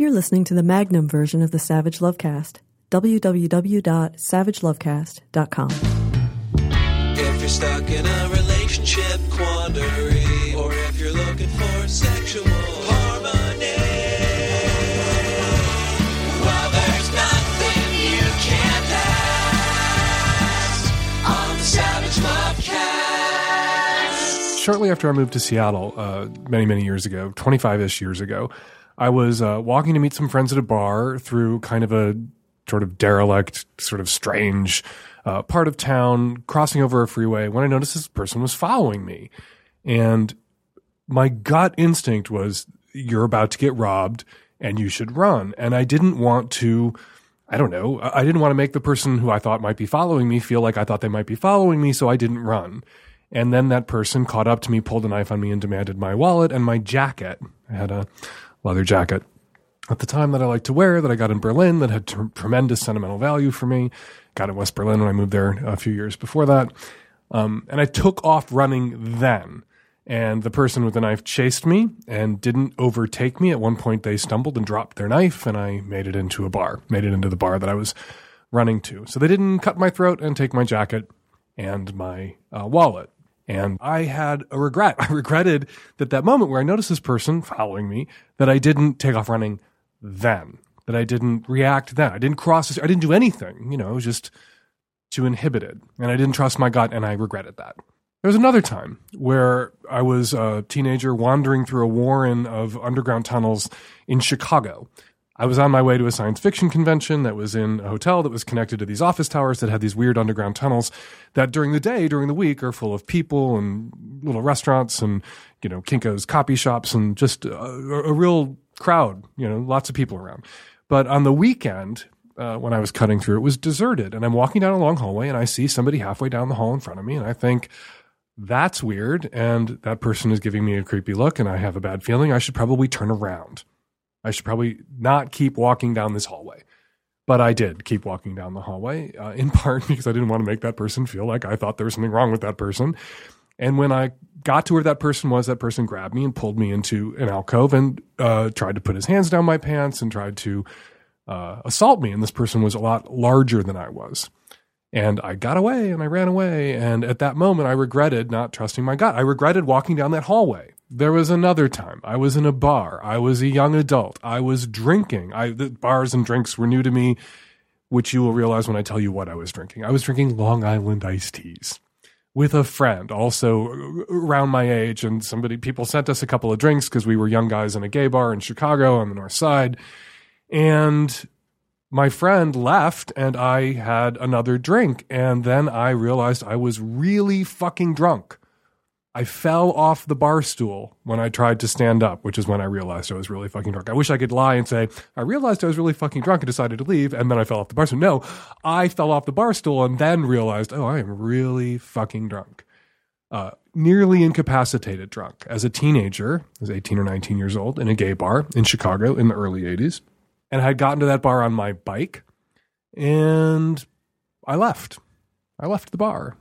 You're listening to the Magnum version of the Savage Lovecast. www.savagelovecast.com. If you're stuck in a relationship quandary, or if you're looking for sexual harmony, well, there's nothing you can't ask on the Savage Lovecast. shortly after I moved to Seattle, uh, many, many years ago, 25 ish years ago, I was uh, walking to meet some friends at a bar through kind of a sort of derelict, sort of strange uh, part of town, crossing over a freeway, when I noticed this person was following me. And my gut instinct was, you're about to get robbed and you should run. And I didn't want to. I don't know. I didn't want to make the person who I thought might be following me feel like I thought they might be following me, so I didn't run. And then that person caught up to me, pulled a knife on me, and demanded my wallet and my jacket. I had a leather jacket at the time that I liked to wear that I got in Berlin that had tr- tremendous sentimental value for me. Got in West Berlin when I moved there a few years before that. Um, and I took off running then. And the person with the knife chased me and didn't overtake me. At one point, they stumbled and dropped their knife, and I made it into a bar, made it into the bar that I was running to. So they didn't cut my throat and take my jacket and my uh, wallet. And I had a regret. I regretted that that moment where I noticed this person following me, that I didn't take off running then, that I didn't react then. I didn't cross this, I didn't do anything. You know, just too inhibited. And I didn't trust my gut, and I regretted that. There was another time where I was a teenager wandering through a warren of underground tunnels in Chicago. I was on my way to a science fiction convention that was in a hotel that was connected to these office towers that had these weird underground tunnels that during the day, during the week, are full of people and little restaurants and, you know, Kinko's copy shops and just a, a real crowd, you know, lots of people around. But on the weekend, uh, when I was cutting through, it was deserted. And I'm walking down a long hallway and I see somebody halfway down the hall in front of me. And I think, that's weird. And that person is giving me a creepy look and I have a bad feeling. I should probably turn around. I should probably not keep walking down this hallway. But I did keep walking down the hallway, uh, in part because I didn't want to make that person feel like I thought there was something wrong with that person. And when I got to where that person was, that person grabbed me and pulled me into an alcove and uh, tried to put his hands down my pants and tried to uh, assault me. And this person was a lot larger than I was. And I got away and I ran away. And at that moment, I regretted not trusting my gut. I regretted walking down that hallway. There was another time. I was in a bar. I was a young adult. I was drinking. I, the bars and drinks were new to me, which you will realize when I tell you what I was drinking. I was drinking Long Island iced teas with a friend, also around my age. And somebody, people sent us a couple of drinks because we were young guys in a gay bar in Chicago on the north side. And my friend left and I had another drink. And then I realized I was really fucking drunk. I fell off the bar stool when I tried to stand up, which is when I realized I was really fucking drunk. I wish I could lie and say, I realized I was really fucking drunk and decided to leave. And then I fell off the bar stool. No, I fell off the bar stool and then realized, oh, I am really fucking drunk. Uh, nearly incapacitated drunk as a teenager, I was 18 or 19 years old in a gay bar in Chicago in the early 80s and I had gotten to that bar on my bike and I left. I left the bar.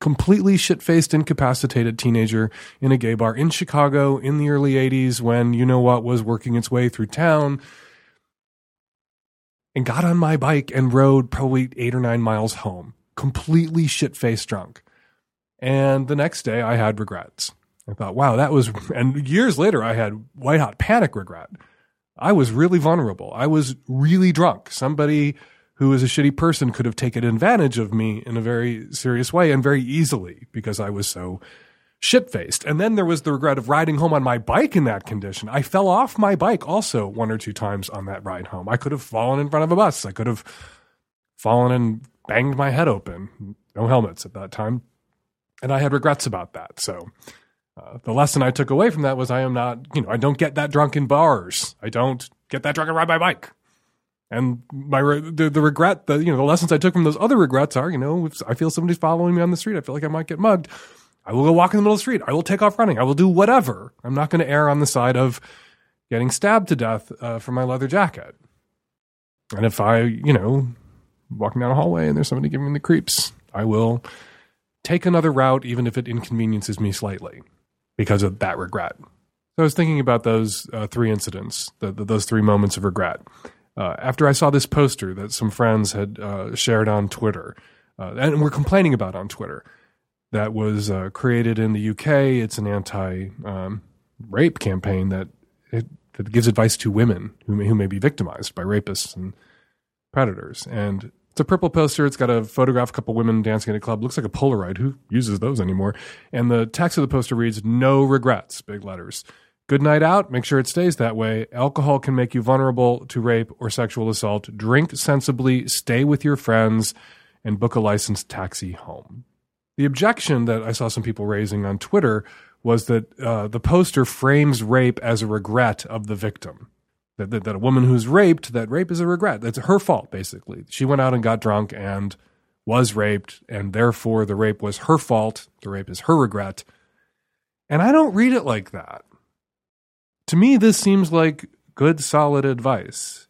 Completely shit faced, incapacitated teenager in a gay bar in Chicago in the early 80s when you know what was working its way through town and got on my bike and rode probably eight or nine miles home, completely shit faced drunk. And the next day I had regrets. I thought, wow, that was, and years later I had white hot panic regret. I was really vulnerable. I was really drunk. Somebody who is a shitty person could have taken advantage of me in a very serious way and very easily because I was so shit faced. And then there was the regret of riding home on my bike in that condition. I fell off my bike also one or two times on that ride home. I could have fallen in front of a bus. I could have fallen and banged my head open. No helmets at that time. And I had regrets about that. So uh, the lesson I took away from that was I am not, you know, I don't get that drunk in bars. I don't get that drunk and ride my bike. And my re- the, the regret, the you know, the lessons I took from those other regrets are, you know, if I feel somebody's following me on the street, I feel like I might get mugged. I will go walk in the middle of the street. I will take off running. I will do whatever. I'm not going to err on the side of getting stabbed to death uh, for my leather jacket. And if I, you know, walking down a hallway and there's somebody giving me the creeps, I will take another route, even if it inconveniences me slightly because of that regret. So I was thinking about those uh, three incidents, the, the, those three moments of regret. Uh, after I saw this poster that some friends had uh, shared on Twitter, uh, and were complaining about on Twitter, that was uh, created in the UK. It's an anti um, rape campaign that it, that gives advice to women who may, who may be victimized by rapists and predators. And it's a purple poster. It's got a photograph a couple women dancing at a club. Looks like a Polaroid. Who uses those anymore? And the text of the poster reads, "No regrets." Big letters. Good night out. Make sure it stays that way. Alcohol can make you vulnerable to rape or sexual assault. Drink sensibly. Stay with your friends, and book a licensed taxi home. The objection that I saw some people raising on Twitter was that uh, the poster frames rape as a regret of the victim. That, that, that a woman who's raped, that rape is a regret. That's her fault, basically. She went out and got drunk and was raped, and therefore the rape was her fault. The rape is her regret. And I don't read it like that. To me, this seems like good, solid advice.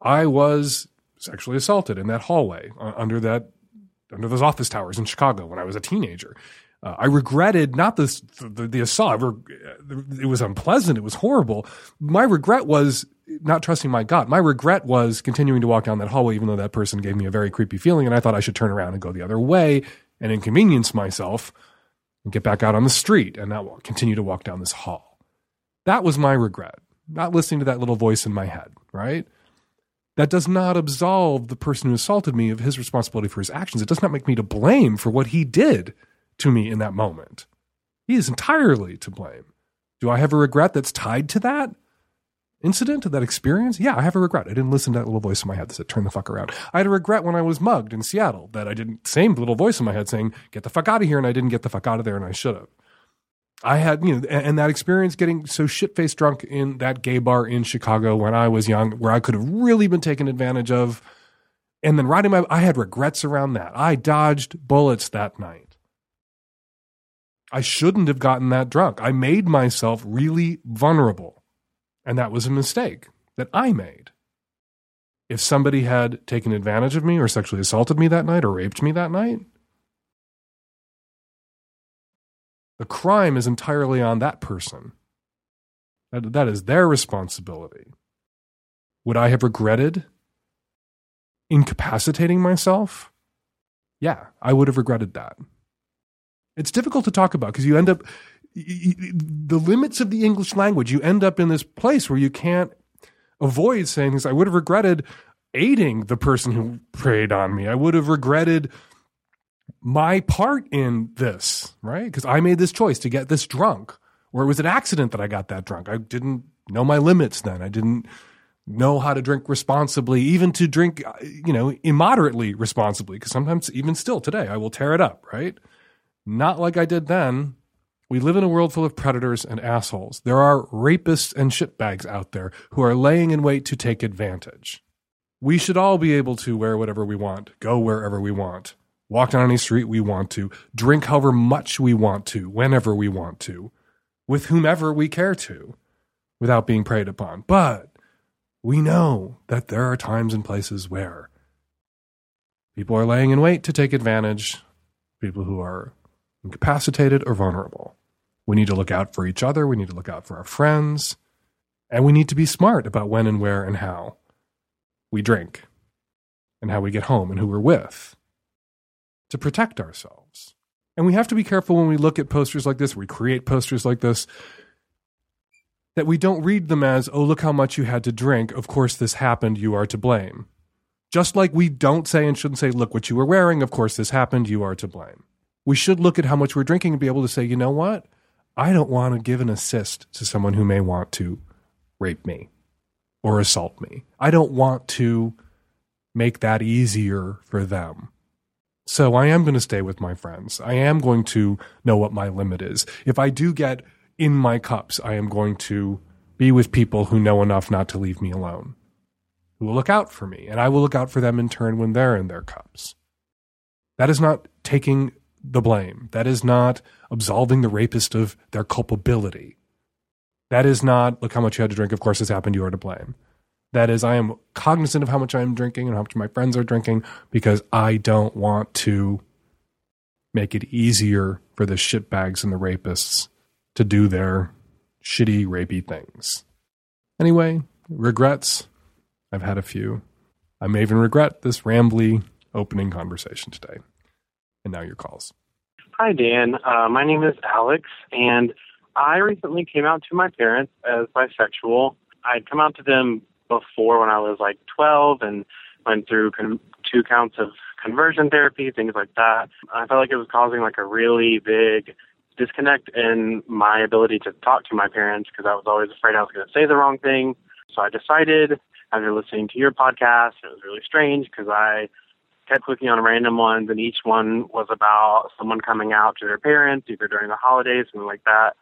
I was sexually assaulted in that hallway uh, under that under those office towers in Chicago when I was a teenager. Uh, I regretted not this, the, the assault. It was unpleasant. It was horrible. My regret was not trusting my gut. My regret was continuing to walk down that hallway, even though that person gave me a very creepy feeling. And I thought I should turn around and go the other way and inconvenience myself and get back out on the street and not continue to walk down this hall. That was my regret, not listening to that little voice in my head, right? That does not absolve the person who assaulted me of his responsibility for his actions. It does not make me to blame for what he did to me in that moment. He is entirely to blame. Do I have a regret that's tied to that incident, to that experience? Yeah, I have a regret. I didn't listen to that little voice in my head that said, turn the fuck around. I had a regret when I was mugged in Seattle that I didn't, same little voice in my head saying, get the fuck out of here. And I didn't get the fuck out of there and I should have. I had, you know, and that experience getting so shit faced drunk in that gay bar in Chicago when I was young, where I could have really been taken advantage of. And then riding my, I had regrets around that. I dodged bullets that night. I shouldn't have gotten that drunk. I made myself really vulnerable. And that was a mistake that I made. If somebody had taken advantage of me or sexually assaulted me that night or raped me that night, the crime is entirely on that person. That, that is their responsibility. Would I have regretted incapacitating myself? Yeah, I would have regretted that. It's difficult to talk about because you end up the limits of the English language. You end up in this place where you can't avoid saying things. I would have regretted aiding the person who preyed on me. I would have regretted my part in this, right? Because I made this choice to get this drunk, or it was an accident that I got that drunk. I didn't know my limits then. I didn't know how to drink responsibly, even to drink, uh, you know, immoderately responsibly. Because sometimes, even still today, I will tear it up, right? Not like I did then. We live in a world full of predators and assholes. There are rapists and shitbags out there who are laying in wait to take advantage. We should all be able to wear whatever we want, go wherever we want, walk down any street we want to, drink however much we want to, whenever we want to, with whomever we care to, without being preyed upon. But we know that there are times and places where people are laying in wait to take advantage, people who are incapacitated, or vulnerable. We need to look out for each other. We need to look out for our friends. And we need to be smart about when and where and how we drink and how we get home and who we're with to protect ourselves. And we have to be careful when we look at posters like this, we create posters like this, that we don't read them as, oh, look how much you had to drink. Of course, this happened. You are to blame. Just like we don't say and shouldn't say, look what you were wearing. Of course, this happened. You are to blame we should look at how much we're drinking and be able to say, you know what? I don't want to give an assist to someone who may want to rape me or assault me. I don't want to make that easier for them. So I am going to stay with my friends. I am going to know what my limit is. If I do get in my cups, I am going to be with people who know enough not to leave me alone, who will look out for me, and I will look out for them in turn when they're in their cups. That is not taking the blame. That is not absolving the rapist of their culpability. That is not, look how much you had to drink. Of course, this happened. You are to blame. That is, I am cognizant of how much I am drinking and how much my friends are drinking because I don't want to make it easier for the shitbags and the rapists to do their shitty, rapey things. Anyway, regrets. I've had a few. I may even regret this rambly opening conversation today. And now your calls. Hi, Dan. Uh, my name is Alex, and I recently came out to my parents as bisexual. I'd come out to them before when I was like 12 and went through con- two counts of conversion therapy, things like that. I felt like it was causing like a really big disconnect in my ability to talk to my parents because I was always afraid I was going to say the wrong thing. So I decided after listening to your podcast, it was really strange because I kept clicking on random ones and each one was about someone coming out to their parents either during the holidays, something like that.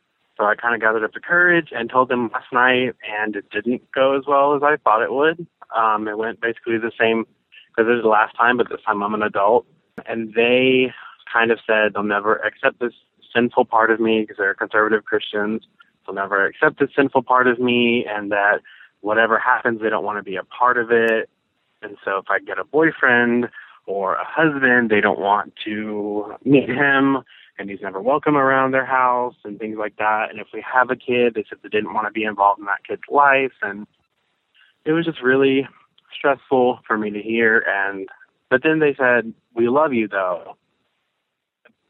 So I kind of gathered up the courage and told them last night, and it didn't go as well as I thought it would. Um, it went basically the same because it was the last time, but this time I'm an adult. And they kind of said they'll never accept this sinful part of me because they're conservative Christians. They'll never accept this sinful part of me, and that whatever happens, they don't want to be a part of it. And so if I get a boyfriend or a husband, they don't want to meet him and he's never welcome around their house and things like that. And if we have a kid, they said they didn't want to be involved in that kid's life. And it was just really stressful for me to hear. And, but then they said, we love you though,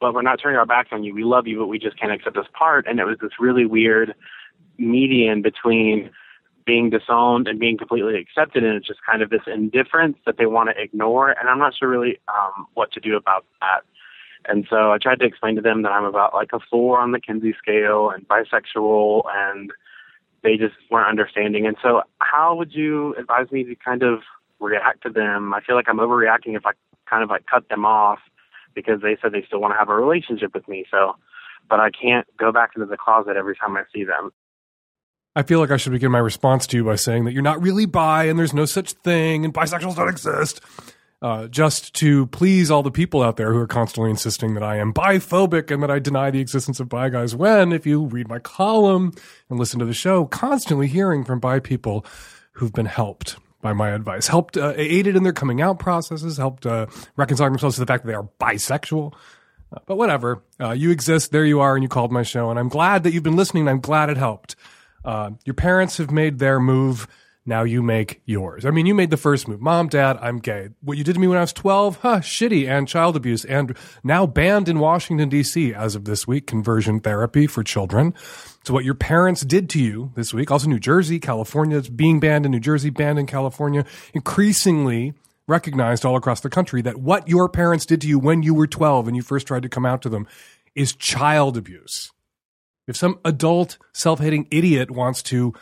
but we're not turning our backs on you. We love you, but we just can't accept this part. And it was this really weird median between being disowned and being completely accepted and it's just kind of this indifference that they want to ignore and i'm not sure really um what to do about that and so i tried to explain to them that i'm about like a four on the kinsey scale and bisexual and they just weren't understanding. And so how would you advise me to kind of react to them? I feel like i'm overreacting if i kind of like cut them off because they said they still want to have a relationship with me so but i can't go back into the closet every time i see them. I feel like I should begin my response to you by saying that you're not really bi and there's no such thing and bisexuals don't exist. Uh, just to please all the people out there who are constantly insisting that I am biphobic and that I deny the existence of bi guys. When, if you read my column and listen to the show, constantly hearing from bi people who've been helped by my advice, helped, uh, aided in their coming out processes, helped uh, reconciling themselves to the fact that they are bisexual. Uh, but whatever, uh, you exist, there you are, and you called my show, and I'm glad that you've been listening. I'm glad it helped. Uh, your parents have made their move. Now you make yours. I mean, you made the first move. Mom, dad, I'm gay. What you did to me when I was 12, huh, shitty and child abuse and now banned in Washington, D.C. as of this week, conversion therapy for children. So what your parents did to you this week, also New Jersey, California, it's being banned in New Jersey, banned in California, increasingly recognized all across the country that what your parents did to you when you were 12 and you first tried to come out to them is child abuse. If some adult self hating idiot wants to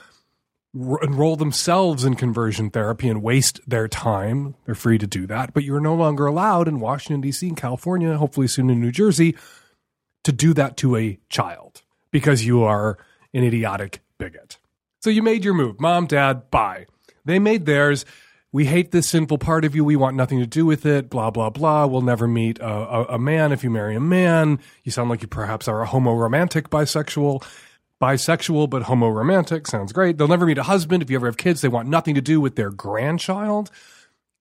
enroll themselves in conversion therapy and waste their time, they're free to do that. But you're no longer allowed in Washington, D.C., and California, hopefully soon in New Jersey, to do that to a child because you are an idiotic bigot. So you made your move. Mom, dad, bye. They made theirs. We hate this sinful part of you. We want nothing to do with it. Blah, blah, blah. We'll never meet a, a, a man if you marry a man. You sound like you perhaps are a homo romantic bisexual. Bisexual, but homo romantic. Sounds great. They'll never meet a husband. If you ever have kids, they want nothing to do with their grandchild.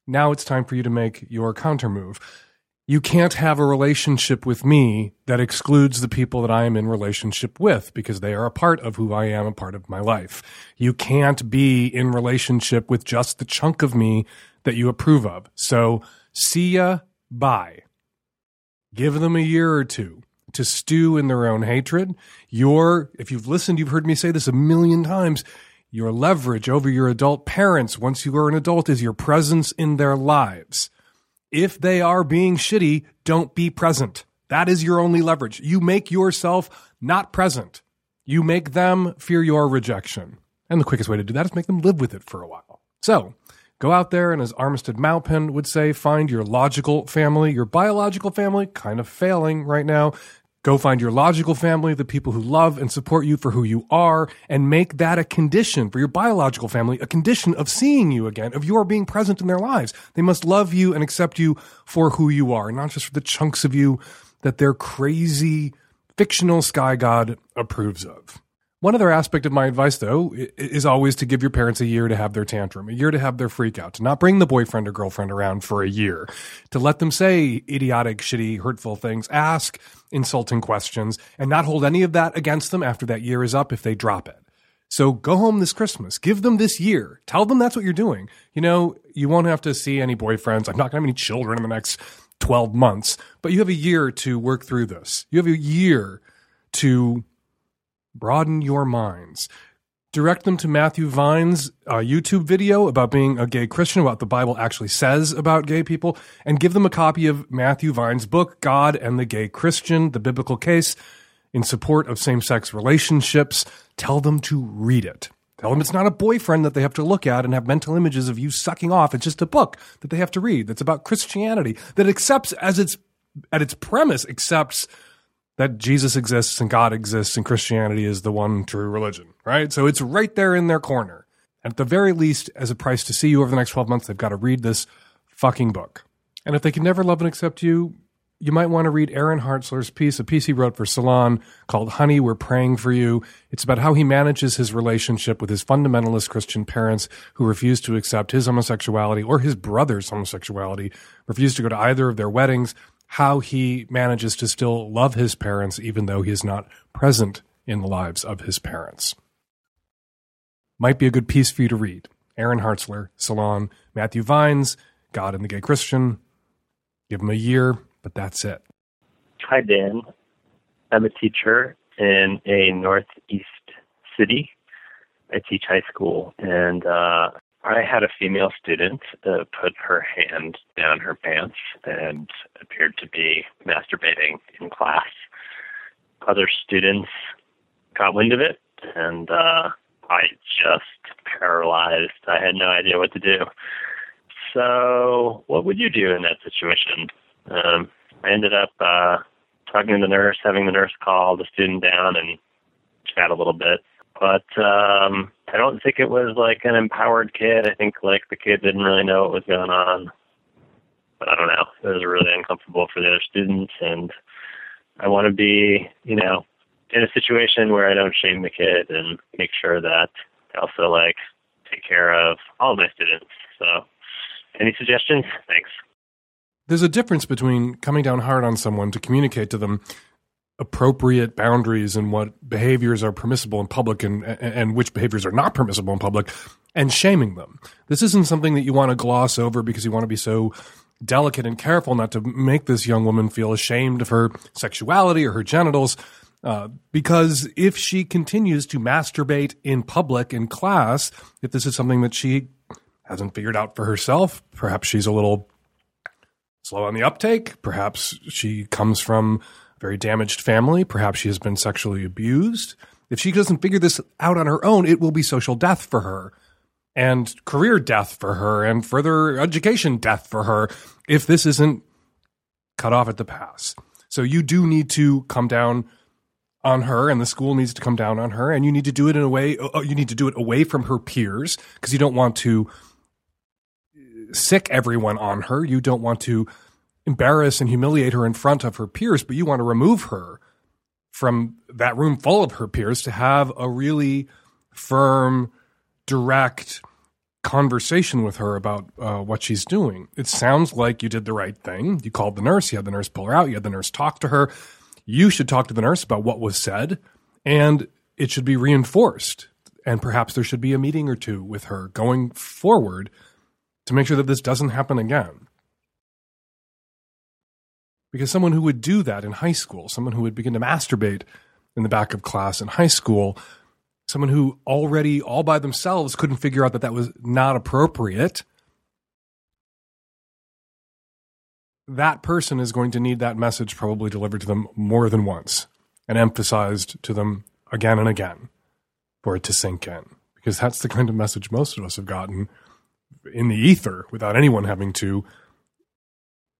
Now it's time for you to make your counter move. You can't have a relationship with me that excludes the people that I am in relationship with because they are a part of who I am, a part of my life. You can't be in relationship with just the chunk of me that you approve of. So see ya, bye. Give them a year or two to stew in their own hatred. Your, if you've listened, you've heard me say this a million times. Your leverage over your adult parents once you are an adult is your presence in their lives if they are being shitty, don't be present. That is your only leverage. You make yourself not present. You make them fear your rejection. And the quickest way to do that is make them live with it for a while. So go out there and as Armistead Maupin would say, find your logical family, your biological family, kind of failing right now. Go find your logical family, the people who love and support you for who you are, and make that a condition for your biological family, a condition of seeing you again, of your being present in their lives. They must love you and accept you for who you are, not just for the chunks of you that their crazy fictional sky god approves of. One other aspect of my advice, though, is always to give your parents a year to have their tantrum, a year to have their freak out, to not bring the boyfriend or girlfriend around for a year, to let them say idiotic, shitty, hurtful things, ask insulting questions, and not hold any of that against them after that year is up if they drop it. So go home this Christmas. Give them this year. Tell them that's what you're doing. You know, you won't have to see any boyfriends. I'm not going to have any children in the next 12 months, but you have a year to work through this. You have a year to broaden your minds. Direct them to Matthew Vines' uh, YouTube video about being a gay Christian, what the Bible actually says about gay people, and give them a copy of Matthew Vines' book, God and the Gay Christian, the Biblical Case in Support of Same Sex Relationships. Tell them to read it. Tell them it's not a boyfriend that they have to look at and have mental images of you sucking off. It's just a book that they have to read that's about Christianity that accepts as its at its premise accepts that Jesus exists and God exists and Christianity is the one true religion, right? So it's right there in their corner. At the very least, as a price to see you over the next 12 months, they've got to read this fucking book. And if they can never love and accept you, you might want to read Aaron Hartzler's piece, a piece he wrote for Salon called Honey, We're Praying for You. It's about how he manages his relationship with his fundamentalist Christian parents who refuse to accept his homosexuality or his brother's homosexuality, refuse to go to either of their weddings, how he manages to still love his parents even though he is not present in the lives of his parents. Might be a good piece for you to read. Aaron Hartzler, Salon, Matthew Vines, God and the Gay Christian. Give him a year, but that's it. Hi, Dan. I'm a teacher in a northeast city. I teach high school, and uh, I had a female student uh, put her hand down her pants and appeared to be masturbating in class. Other students got wind of it, and uh, I just paralyzed. I had no idea what to do. So, what would you do in that situation? Um, I ended up uh, talking to the nurse, having the nurse call the student down and chat a little bit. But um, I don't think it was like an empowered kid. I think like the kid didn't really know what was going on. But I don't know. It was really uncomfortable for the other students, and I want to be, you know, in a situation where I don't shame the kid and make sure that I also like take care of all my students. So, any suggestions? Thanks. There's a difference between coming down hard on someone to communicate to them appropriate boundaries and what behaviors are permissible in public and, and which behaviors are not permissible in public and shaming them. This isn't something that you want to gloss over because you want to be so delicate and careful not to make this young woman feel ashamed of her sexuality or her genitals. Uh, because if she continues to masturbate in public in class, if this is something that she hasn't figured out for herself, perhaps she's a little slow on the uptake. Perhaps she comes from very damaged family. Perhaps she has been sexually abused. If she doesn't figure this out on her own, it will be social death for her and career death for her and further education death for her if this isn't cut off at the pass. So you do need to come down on her and the school needs to come down on her and you need to do it in a way uh, you need to do it away from her peers because you don't want to sick everyone on her. You don't want to embarrass and humiliate her in front of her peers, but you want to remove her from that room full of her peers to have a really firm, direct conversation with her about uh, what she's doing. It sounds like you did the right thing. You called the nurse, you had the nurse pull her out, you had the nurse talk to her. You should talk to the nurse about what was said, and it should be reinforced. And perhaps there should be a meeting or two with her going forward to make sure that this doesn't happen again. Because someone who would do that in high school, someone who would begin to masturbate in the back of class in high school, someone who already all by themselves couldn't figure out that that was not appropriate, that person is going to need that message probably delivered to them more than once and emphasized to them again and again for it to sink in. Because that's the kind of message most of us have gotten in the ether without anyone having to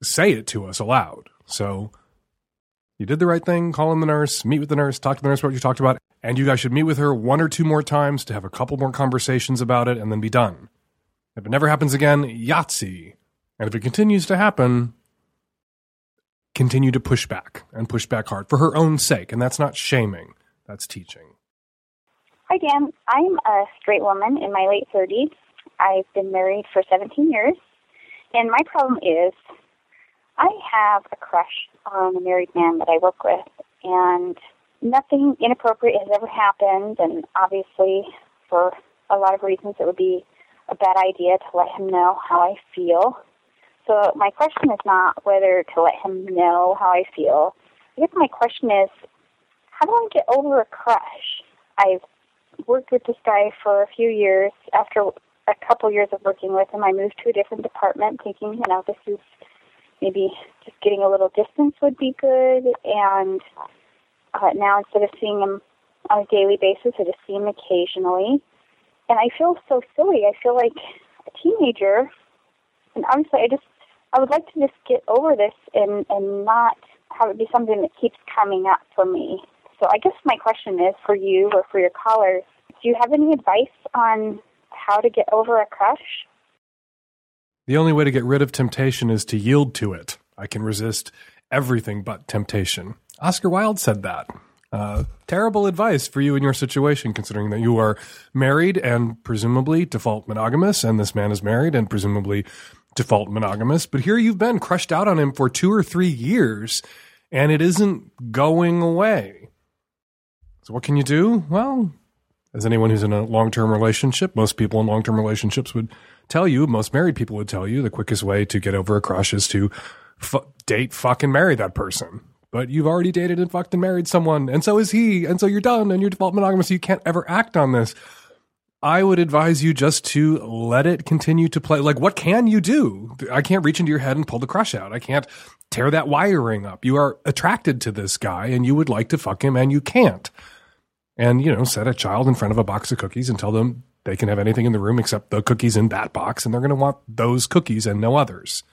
say it to us aloud. So you did the right thing, call in the nurse, meet with the nurse, talk to the nurse about what you talked about, and you guys should meet with her one or two more times to have a couple more conversations about it and then be done. If it never happens again, Yahtzee. And if it continues to happen, continue to push back and push back hard for her own sake. And that's not shaming, that's teaching. Hi, Dan. I'm a straight woman in my late 30s. I've been married for 17 years. And my problem is I have a crush on a married man that I work with. And nothing inappropriate has ever happened. And obviously, for a lot of reasons, it would be a bad idea to let him know how I feel. So my question is not whether to let him know how I feel. I guess my question is, how do I get over a crush? I've worked with this guy for a few years. After a couple years of working with him, I moved to a different department, thinking, you know, this is maybe just getting a little distance would be good. And uh, now instead of seeing him on a daily basis, I just see him occasionally. And I feel so silly. I feel like a teenager. And honestly, I just, I would like to just get over this and, and not have it be something that keeps coming up for me. So I guess my question is for you or for your callers, do you have any advice on how to get over a crush? The only way to get rid of temptation is to yield to it. I can resist everything but temptation. Oscar Wilde said that. Uh, terrible advice for you in your situation, considering that you are married and presumably default monogamous, and this man is married and presumably default monogamous. But here you've been crushed out on him for two or three years, and it isn't going away. So, what can you do? Well, as anyone who's in a long term relationship, most people in long term relationships would tell you, most married people would tell you, the quickest way to get over a crush is to f- date, and marry that person. But you've already dated and fucked and married someone, and so is he, and so you're done, and you're default monogamous. So you can't ever act on this. I would advise you just to let it continue to play. Like, what can you do? I can't reach into your head and pull the crush out. I can't tear that wiring up. You are attracted to this guy and you would like to fuck him and you can't. And, you know, set a child in front of a box of cookies and tell them they can have anything in the room except the cookies in that box and they're going to want those cookies and no others.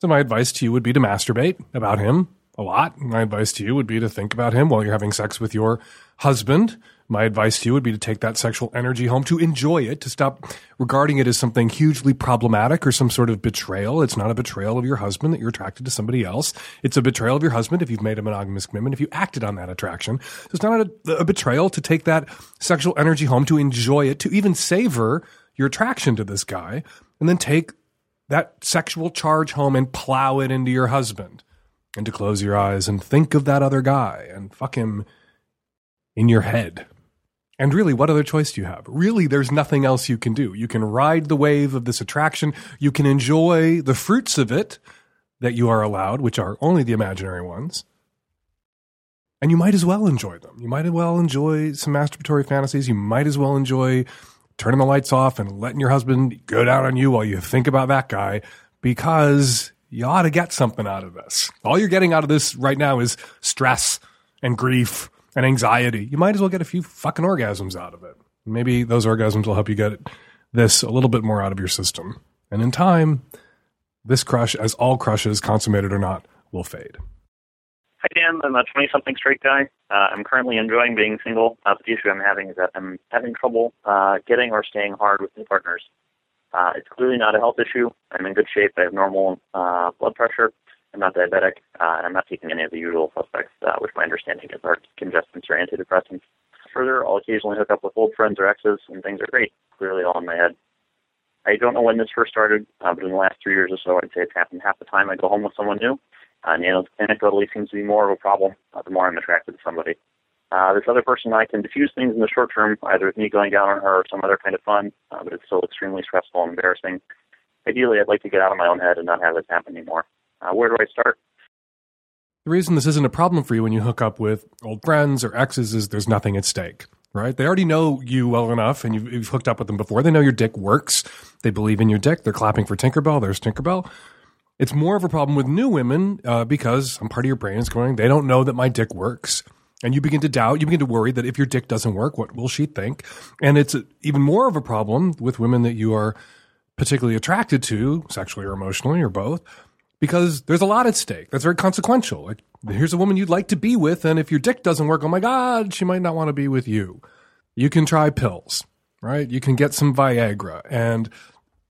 So my advice to you would be to masturbate about him a lot. My advice to you would be to think about him while you're having sex with your husband. My advice to you would be to take that sexual energy home, to enjoy it, to stop regarding it as something hugely problematic or some sort of betrayal. It's not a betrayal of your husband that you're attracted to somebody else. It's a betrayal of your husband if you've made a monogamous commitment, if you acted on that attraction. So it's not a, a betrayal to take that sexual energy home, to enjoy it, to even savor your attraction to this guy, and then take that sexual charge home and plow it into your husband and to close your eyes and think of that other guy and fuck him in your head. And really, what other choice do you have? Really, there's nothing else you can do. You can ride the wave of this attraction. You can enjoy the fruits of it that you are allowed, which are only the imaginary ones. And you might as well enjoy them. You might as well enjoy some masturbatory fantasies. You might as well enjoy turning the lights off and letting your husband go down on you while you think about that guy because you ought to get something out of this. All you're getting out of this right now is stress and grief and anxiety. You might as well get a few fucking orgasms out of it. Maybe those orgasms will help you get this a little bit more out of your system. And in time, this crush, as all crushes, consummated or not, will fade. Hi, Dan. I'm a 20 something straight guy. Uh, I'm currently enjoying being single. Uh, but the issue I'm having is that I'm having trouble uh, getting or staying hard with new partners. Uh, it's clearly not a health issue. I'm in good shape. I have normal uh, blood pressure. I'm not diabetic, uh, and I'm not taking any of the usual suspects, uh, which my understanding is are congestants or antidepressants. Further, I'll occasionally hook up with old friends or exes, and things are great. Clearly all in my head. I don't know when this first started, uh, but in the last three years or so, I'd say it's happened half the time I go home with someone new. Uh, and anecdotally seems to be more of a problem uh, the more I'm attracted to somebody. Uh, this other person, I can diffuse things in the short term, either with me going down on her or some other kind of fun, uh, but it's still extremely stressful and embarrassing. Ideally, I'd like to get out of my own head and not have this happen anymore. Uh, where do I start? The reason this isn't a problem for you when you hook up with old friends or exes is there's nothing at stake, right? They already know you well enough and you've, you've hooked up with them before. They know your dick works. They believe in your dick. They're clapping for Tinkerbell. There's Tinkerbell. It's more of a problem with new women uh, because some part of your brain is going, they don't know that my dick works. And you begin to doubt, you begin to worry that if your dick doesn't work, what will she think? And it's even more of a problem with women that you are particularly attracted to, sexually or emotionally or both, because there's a lot at stake. That's very consequential. Like, here's a woman you'd like to be with, and if your dick doesn't work, oh my God, she might not want to be with you. You can try pills, right? You can get some Viagra, and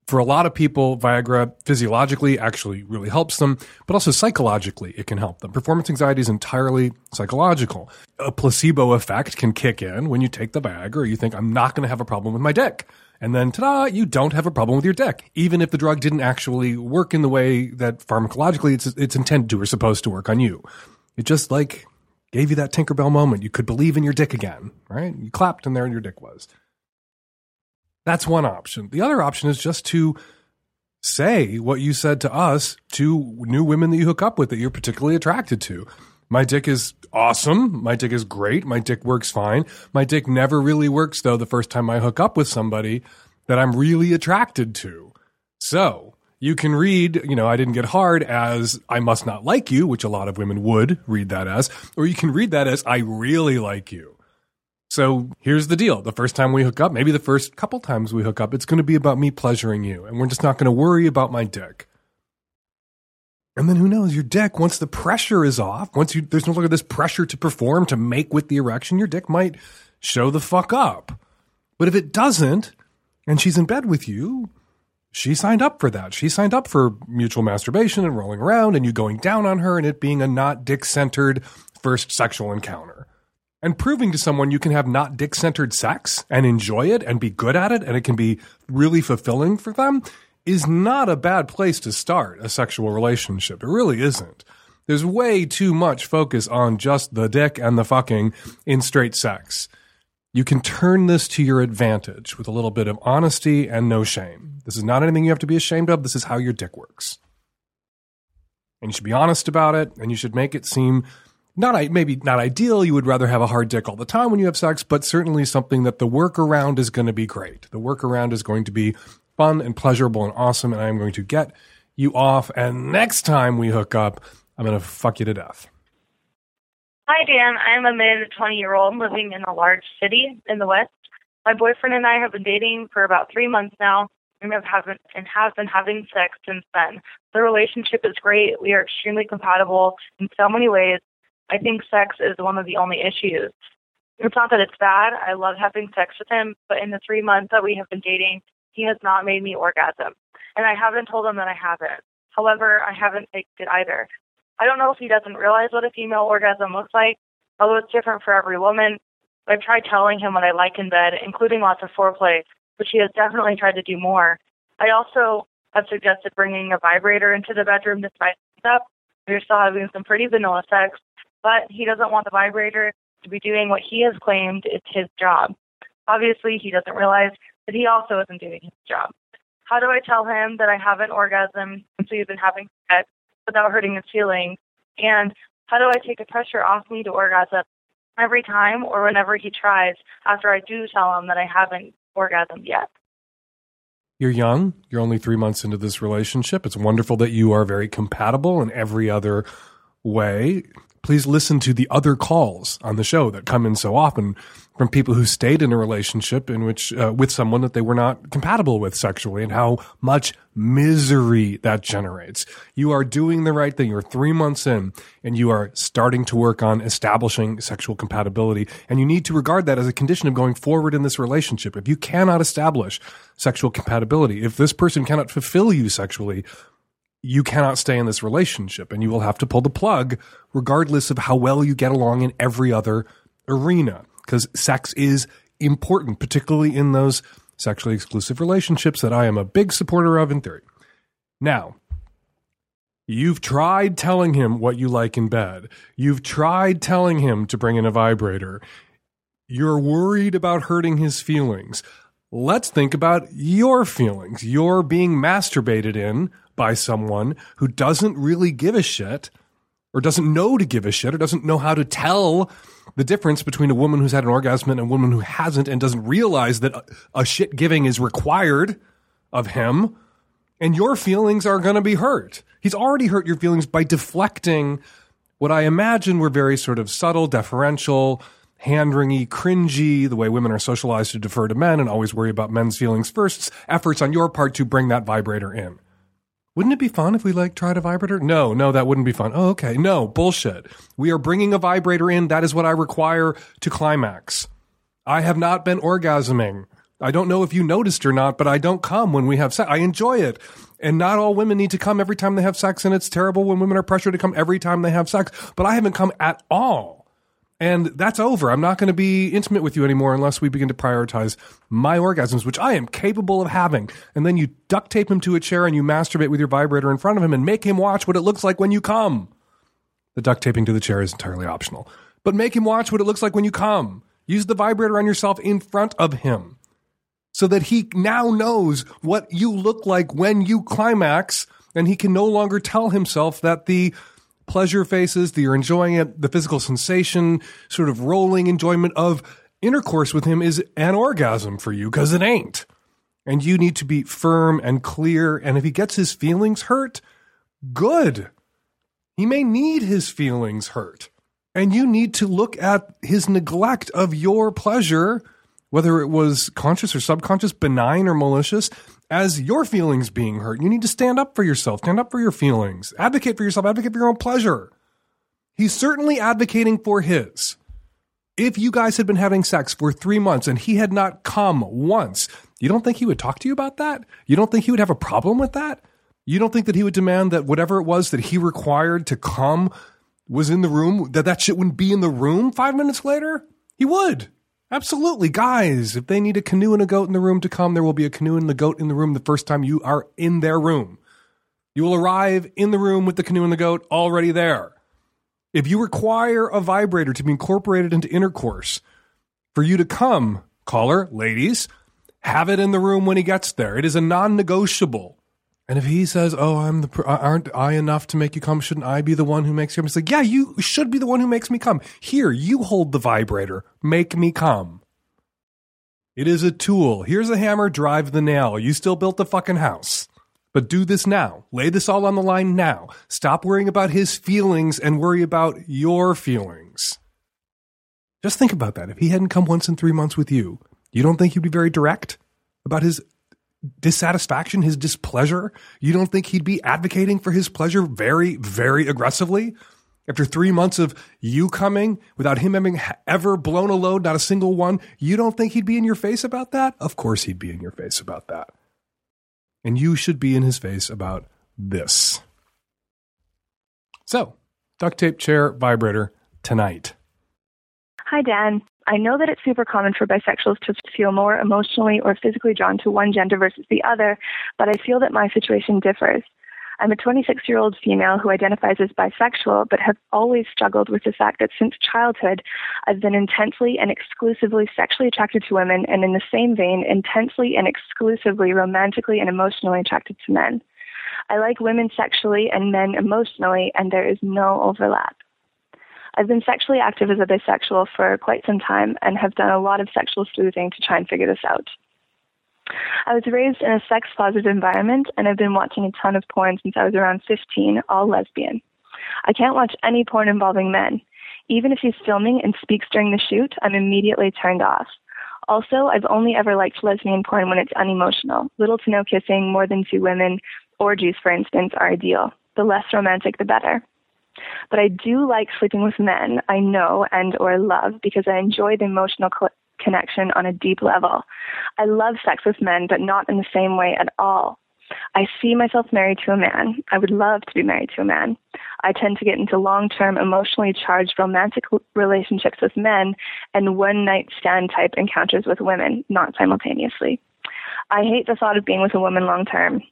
For a lot of people, Viagra physiologically actually really helps them, but also psychologically it can help them. Performance anxiety is entirely psychological. A placebo effect can kick in when you take the Viagra you think, I'm not going to have a problem with my dick. And then, ta-da, you don't have a problem with your dick, even if the drug didn't actually work in the way that pharmacologically it's, it's intended to or supposed to work on you. It just like gave you that Tinkerbell moment. You could believe in your dick again, right? You clapped and there your dick was. That's one option. The other option is just to say what you said to us to new women that you hook up with that you're particularly attracted to. My dick is awesome. My dick is great. My dick works fine. My dick never really works though the first time I hook up with somebody that I'm really attracted to. So you can read, you know, I didn't get hard as I must not like you, which a lot of women would read that as, or you can read that as I really like you. So here's the deal. The first time we hook up, maybe the first couple times we hook up, it's going to be about me pleasuring you. And we're just not going to worry about my dick. And then who knows, your dick, once the pressure is off, once you, there's no longer this pressure to perform, to make with the erection, your dick might show the fuck up. But if it doesn't, and she's in bed with you, she signed up for that. She signed up for mutual masturbation and rolling around and you going down on her and it being a not dick centered first sexual encounter and proving to someone you can have not dick centered sex and enjoy it and be good at it and it can be really fulfilling for them is not a bad place to start a sexual relationship. It really isn't. There's way too much focus on just the dick and the fucking in straight sex. You can turn this to your advantage with a little bit of honesty and no shame. This is not anything you have to be ashamed of. This is how your dick works. And you should be honest about it and you should make it seem not maybe not ideal. You would rather have a hard dick all the time when you have sex, but certainly something that the workaround is going to be great. The workaround is going to be fun and pleasurable and awesome, and I am going to get you off. And next time we hook up, I'm going to fuck you to death. Hi, Dan. I'm a mid 20 year old living in a large city in the West. My boyfriend and I have been dating for about three months now and have, haven't, and have been having sex since then. The relationship is great. We are extremely compatible in so many ways, I think sex is one of the only issues. It's not that it's bad. I love having sex with him, but in the three months that we have been dating, he has not made me orgasm. And I haven't told him that I haven't. However, I haven't faked it either. I don't know if he doesn't realize what a female orgasm looks like, although it's different for every woman. I've tried telling him what I like in bed, including lots of foreplay, but he has definitely tried to do more. I also have suggested bringing a vibrator into the bedroom to spice things up. We're still having some pretty vanilla sex, but he doesn't want the vibrator to be doing what he has claimed is his job. Obviously, he doesn't realize that he also isn't doing his job. How do I tell him that I haven't orgasmed since we've been having sex without hurting his feelings? And how do I take the pressure off me to orgasm every time or whenever he tries after I do tell him that I haven't orgasmed yet? You're young. You're only three months into this relationship. It's wonderful that you are very compatible in every other way please listen to the other calls on the show that come in so often from people who stayed in a relationship in which uh, with someone that they were not compatible with sexually and how much misery that generates. You are doing the right thing. You're 3 months in and you are starting to work on establishing sexual compatibility and you need to regard that as a condition of going forward in this relationship. If you cannot establish sexual compatibility, if this person cannot fulfill you sexually, you cannot stay in this relationship and you will have to pull the plug regardless of how well you get along in every other arena because sex is important, particularly in those sexually exclusive relationships that I am a big supporter of in theory. Now, You've tried telling him what you like in bed. You've tried telling him to bring in a vibrator. You're worried about hurting his feelings. Let's think about your feelings. You're being masturbated in by someone who doesn't really give a shit or doesn't know to give a shit or doesn't know how to tell the difference between a woman who's had an orgasm and a woman who hasn't and doesn't realize that a, a shit giving is required of him and your feelings are going to be hurt. He's already hurt your feelings by deflecting what I imagine were very sort of subtle, deferential, hand wringy, cringy, the way women are socialized to defer to men and always worry about men's feelings first, efforts on your part to bring that vibrator in. Wouldn't it be fun if we like tried a vibrator? No, no, that wouldn't be fun. Oh, okay. No, bullshit. We are bringing a vibrator in. That is what I require to climax. I have not been orgasming I don't know if you noticed or not, but I don't come when we have sex. I enjoy it. And not all women need to come every time they have sex, and it's terrible when women are pressured to come every time they have sex. But I haven't come at all. And that's over. I'm not going to be intimate with you anymore unless we begin to prioritize my orgasms, which I am capable of having. And then you duct tape him to a chair and you masturbate with your vibrator in front of him and make him watch what it looks like when you come. The duct taping to the chair is entirely optional. But make him watch what it looks like when you come. Use the vibrator on yourself in front of him so that he now knows what you look like when you climax and he can no longer tell himself that the pleasure faces, that you're enjoying it, the physical sensation, sort of rolling enjoyment of intercourse with him is an orgasm for you because it ain't. And you need to be firm and clear. And if he gets his feelings hurt, good. He may need his feelings hurt. And you need to look at his neglect of your pleasure, whether it was conscious or subconscious, benign or malicious, as your feelings being hurt. You need to stand up for yourself, stand up for your feelings, advocate for yourself, advocate for your own pleasure. He's certainly advocating for his. If you guys had been having sex for three months and he had not come once, you don't think he would talk to you about that? You don't think he would have a problem with that? You don't think that he would demand that whatever it was that he required to come was in the room, that that shit wouldn't be in the room five minutes later? He would. Absolutely. Guys, if they need a canoe and a goat in the room to come, there will be a canoe and the goat in the room the first time you are in their room. You will arrive in the room with the canoe and the goat already there. If you require a vibrator to be incorporated into intercourse for you to come, caller, ladies, have it in the room when he gets there. It is a non negotiable. And if he says, "Oh, I'm the aren't I enough to make you come? Shouldn't I be the one who makes you come?" It's like, "Yeah, you should be the one who makes me come. Here, you hold the vibrator. Make me come." It is a tool. Here's a hammer, drive the nail. You still built the fucking house. But do this now. Lay this all on the line now. Stop worrying about his feelings and worry about your feelings. Just think about that. If he hadn't come once in 3 months with you, you don't think he'd be very direct about his dissatisfaction, his displeasure? You don't think he'd be advocating for his pleasure very, very aggressively? After three months of you coming without him having ever blown a load, not a single one, you don't think he'd be in your face about that? Of course he'd be in your face about that. And you should be in his face about this. So, duct tape chair vibrator tonight. Hi, Dan. I know that it's super common for bisexuals to feel more emotionally or physically drawn to one gender versus the other, but I feel that my situation differs. I'm a 26 year old female who identifies as bisexual, but have always struggled with the fact that since childhood, I've been intensely and exclusively sexually attracted to women, and in the same vein, intensely and exclusively romantically and emotionally attracted to men. I like women sexually and men emotionally, and there is no overlap. I've been sexually active as a bisexual for quite some time and have done a lot of sexual sleuthing to try and figure this out. I was raised in a sex positive environment and I've been watching a ton of porn since I was around 15, all lesbian. I can't watch any porn involving men. Even if he's filming and speaks during the shoot, I'm immediately turned off. Also, I've only ever liked lesbian porn when it's unemotional. Little to no kissing, more than two women, orgies, for instance, are ideal. The less romantic, the better. But I do like sleeping with men I know and or love because I enjoy the emotional co- connection on a deep level. I love sex with men, but not in the same way at all. I see myself married to a man. I would love to be married to a man. I tend to get into long term, emotionally charged romantic relationships with men and one night stand type encounters with women, not simultaneously. I hate the thought of being with a woman long term.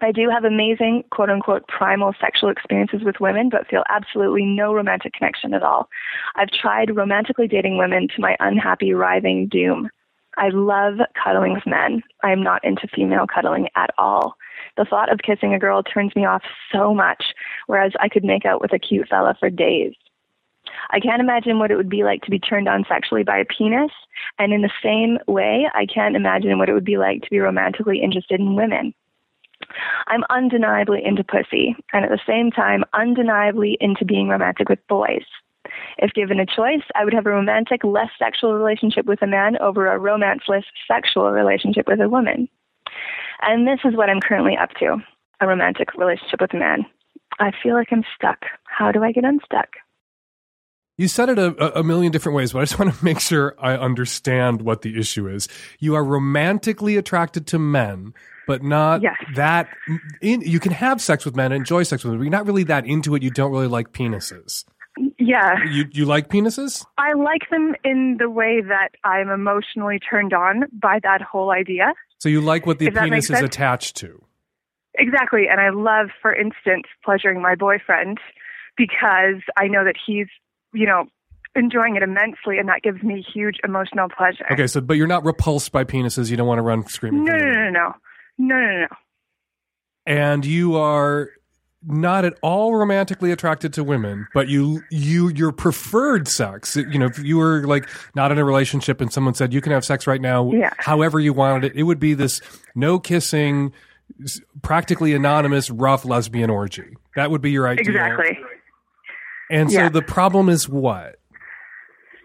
I do have amazing, quote unquote, primal sexual experiences with women, but feel absolutely no romantic connection at all. I've tried romantically dating women to my unhappy, writhing doom. I love cuddling with men. I am not into female cuddling at all. The thought of kissing a girl turns me off so much, whereas I could make out with a cute fella for days. I can't imagine what it would be like to be turned on sexually by a penis, and in the same way, I can't imagine what it would be like to be romantically interested in women. I'm undeniably into pussy, and at the same time, undeniably into being romantic with boys. If given a choice, I would have a romantic, less sexual relationship with a man over a romanceless, sexual relationship with a woman. And this is what I'm currently up to a romantic relationship with a man. I feel like I'm stuck. How do I get unstuck? You said it a, a million different ways, but I just want to make sure I understand what the issue is. You are romantically attracted to men, but not Yes. that. In, you can have sex with men, and enjoy sex with but you're not really that into it. You don't really like penises. Yeah. You you like penises? I like them in the way that I'm emotionally turned on by that whole idea. So you like what the penis is attached to? Exactly. And I love, for instance, pleasuring my boyfriend because I know that he's, you know, enjoying it immensely and that gives me huge emotional pleasure. Okay, so but you're not repulsed by penises. You don't want to run screaming. No, from no, no, no. No, no, no. and you are not at all romantically attracted to women, but you you your preferred sex. You know, if you were like not in a relationship and someone said you can have sex right now, Yeah. however you wanted it, it would be this no kissing, practically anonymous, rough lesbian orgy. That would be your idea. Exactly. And so Yeah. the problem is what?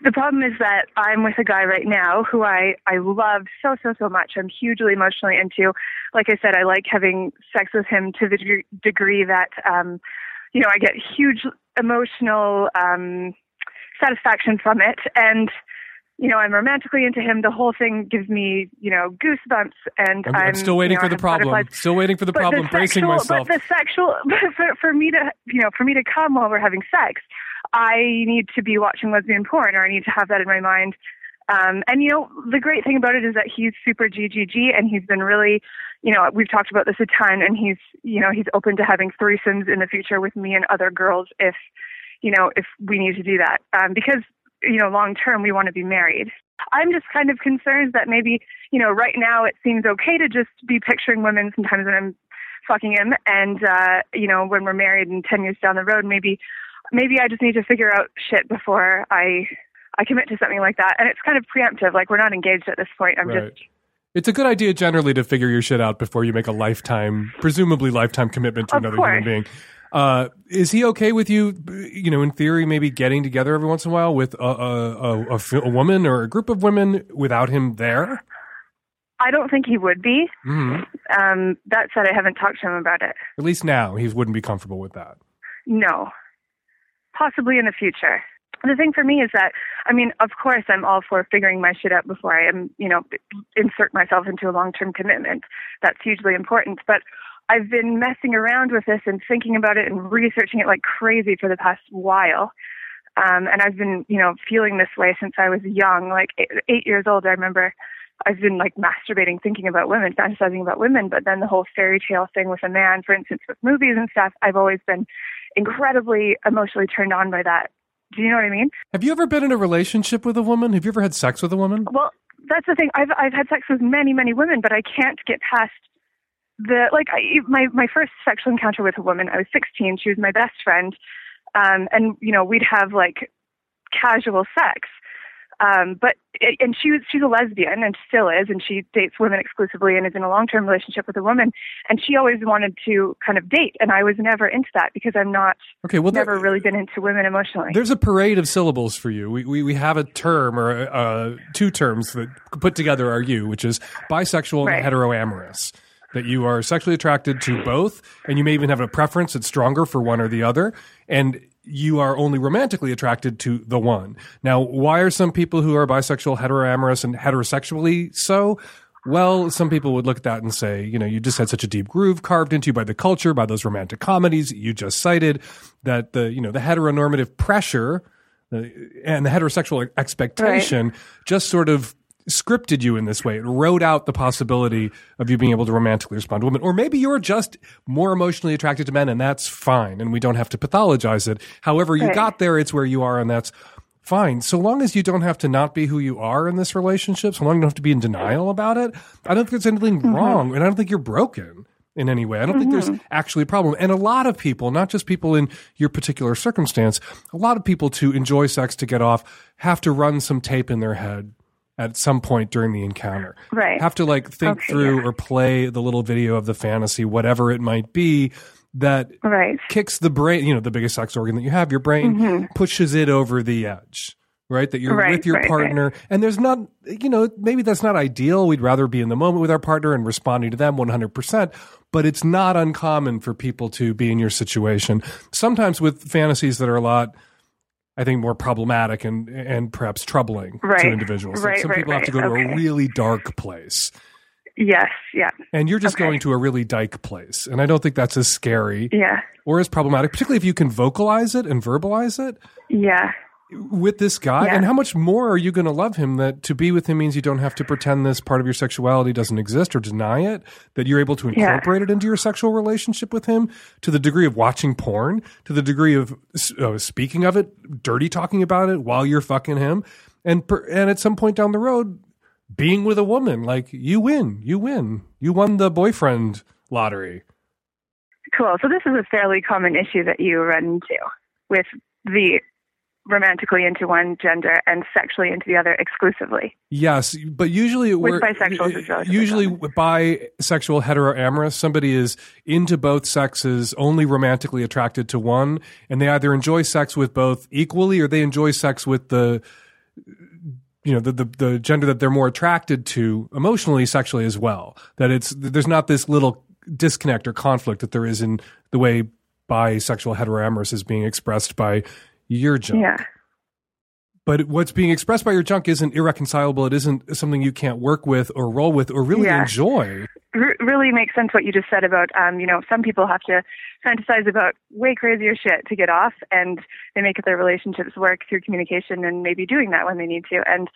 The problem is that I'm with a guy right now who I, I love so, so, so much. I'm hugely emotionally into. Like I said, I like having sex with him to the degree, degree that, um, you know, I get huge emotional um, satisfaction from it. And, you know, I'm romantically into him. The whole thing gives me, you know, goosebumps. And I'm, I'm, I'm still waiting you know, for the problem. butterflies. Still waiting for the But problem. the Bracing sexual, myself. But the sexual, for, for me to, you know, for me to come while we're having sex, I need to be watching lesbian porn, or I need to have that in my mind. Um, and you know, the great thing about it is that he's super GGG, and he's been really, you know, we've talked about this a ton, and he's, you know, he's open to having threesomes in the future with me and other girls if, you know, if we need to do that, um, because you know, long term we want to be married. I'm just kind of concerned that maybe, you know, right now it seems okay to just be picturing women sometimes when I'm fucking him, and uh, you know, when we're married and ten years down the road, maybe, maybe I just need to figure out shit before I. I commit to something like that, and it's kind of preemptive. Like we're not engaged at this point. I'm Right. just It's a good idea generally to figure your shit out before you make a lifetime, presumably lifetime commitment to Of another course. human being. Uh, is he okay with you, you know, in theory, maybe getting together every once in a while with a woman or a group of women without him there? I don't think he would be. hmm Um, that said, I haven't talked to him about it. At least now he wouldn't be comfortable with that. No. Possibly in the future. The thing for me is that, I mean, of course, I'm all for figuring my shit out before I am, you know, insert myself into a long term commitment. That's hugely important. But I've been messing around with this and thinking about it and researching it like crazy for the past while. Um, and I've been, you know, feeling this way since I was young, like eight, eight years old. I remember I've been like masturbating, thinking about women, fantasizing about women. But then the whole fairy tale thing with a man, for instance, with movies and stuff, I've always been incredibly emotionally turned on by that. Do you know what I mean? Have you ever been in a relationship with a woman? Have you ever had sex with a woman? Well, that's the thing. I've I've had sex with many many women, but I can't get past the like I, my my first sexual encounter with a woman. I was 16. She was my best friend, um, and you know we'd have like casual sex. Um, but and she was she's a lesbian and still is, and she dates women exclusively and is in a long term relationship with a woman. And she always wanted to kind of date, and I was never into that because I'm not Okay, well, there- never really been into women emotionally. There's a parade of syllables for you. We, we, we have a term or uh, two terms that put together are you, which is bisexual Right. and heteroamorous. That you are sexually attracted to both, and you may even have a preference that's stronger for one or the other, and you are only romantically attracted to the one. Now, why are some people who are bisexual, heteroamorous, and heterosexually so? Well, some people would look at that and say, you know, you just had such a deep groove carved into you by the culture, by those romantic comedies you just cited, that the, you know, the heteronormative pressure and the heterosexual expectation just sort of scripted you in this way. It wrote out the possibility of you being able to romantically respond to women. Or maybe you're just more emotionally attracted to men and that's fine and we don't have to pathologize it. However you Right. got there, it's where you are and that's fine. So long as you don't have to not be who you are in this relationship, so long as you don't have to be in denial about it, I don't think there's anything mm-hmm. wrong and I don't think you're broken in any way. I don't think there's mm-hmm. actually a problem. And a lot of people, not just people in your particular circumstance, a lot of people to enjoy sex to get off have to run some tape in their head at some point during the encounter. Right. Have to like think Okay, through yeah. or play the little video of the fantasy, whatever it might be, that Right. kicks the brain, you know, the biggest sex organ that you have, your brain pushes it over the edge. Right, that you're Mm-hmm. Right, with your right. partner, and there's not, you know, maybe that's not ideal. We'd rather be in the moment with our partner and responding to them 100%, but it's not uncommon for people to be in your situation. Sometimes with fantasies that are a lot, I think more problematic and and perhaps troubling Right. to individuals. Like, some right, people have to go right. to a really dark place. Yes, yeah, And you're just Okay. going to a really dyke place. And I don't think that's as scary yeah, or as problematic, particularly if you can vocalize it and verbalize it yeah, with this guy. Yeah. And how much more are you going to love him that to be with him means you don't have to pretend this part of your sexuality doesn't exist or deny it, that you're able to Yeah. incorporate it into your sexual relationship with him to the degree of watching porn, to the degree of uh, speaking of it, dirty talking about it while you're fucking him. And, per, and at some point down the road, being with a woman, like you win, you win, you won the boyfriend lottery. cool. So this is a fairly common issue that you run into with the romantically into one gender and sexually into the other exclusively. Yes, but usually With we're bisexuals, usually bisexual heteroamorous. Somebody is into both sexes, only romantically attracted to one, and they either enjoy sex with both equally or they enjoy sex with the you know the, the the gender that they're more attracted to emotionally sexually as well that it's there's not this little disconnect or conflict that there is in the way bisexual heteroamorous is being expressed by your junk Yeah. but what's being expressed by your junk isn't irreconcilable. It isn't something you can't work with or roll with or really Yeah. enjoy. R- really makes sense what you just said about, um, you know, some people have to fantasize about way crazier shit to get off, and they make their relationships work through communication and maybe doing that when they need to. And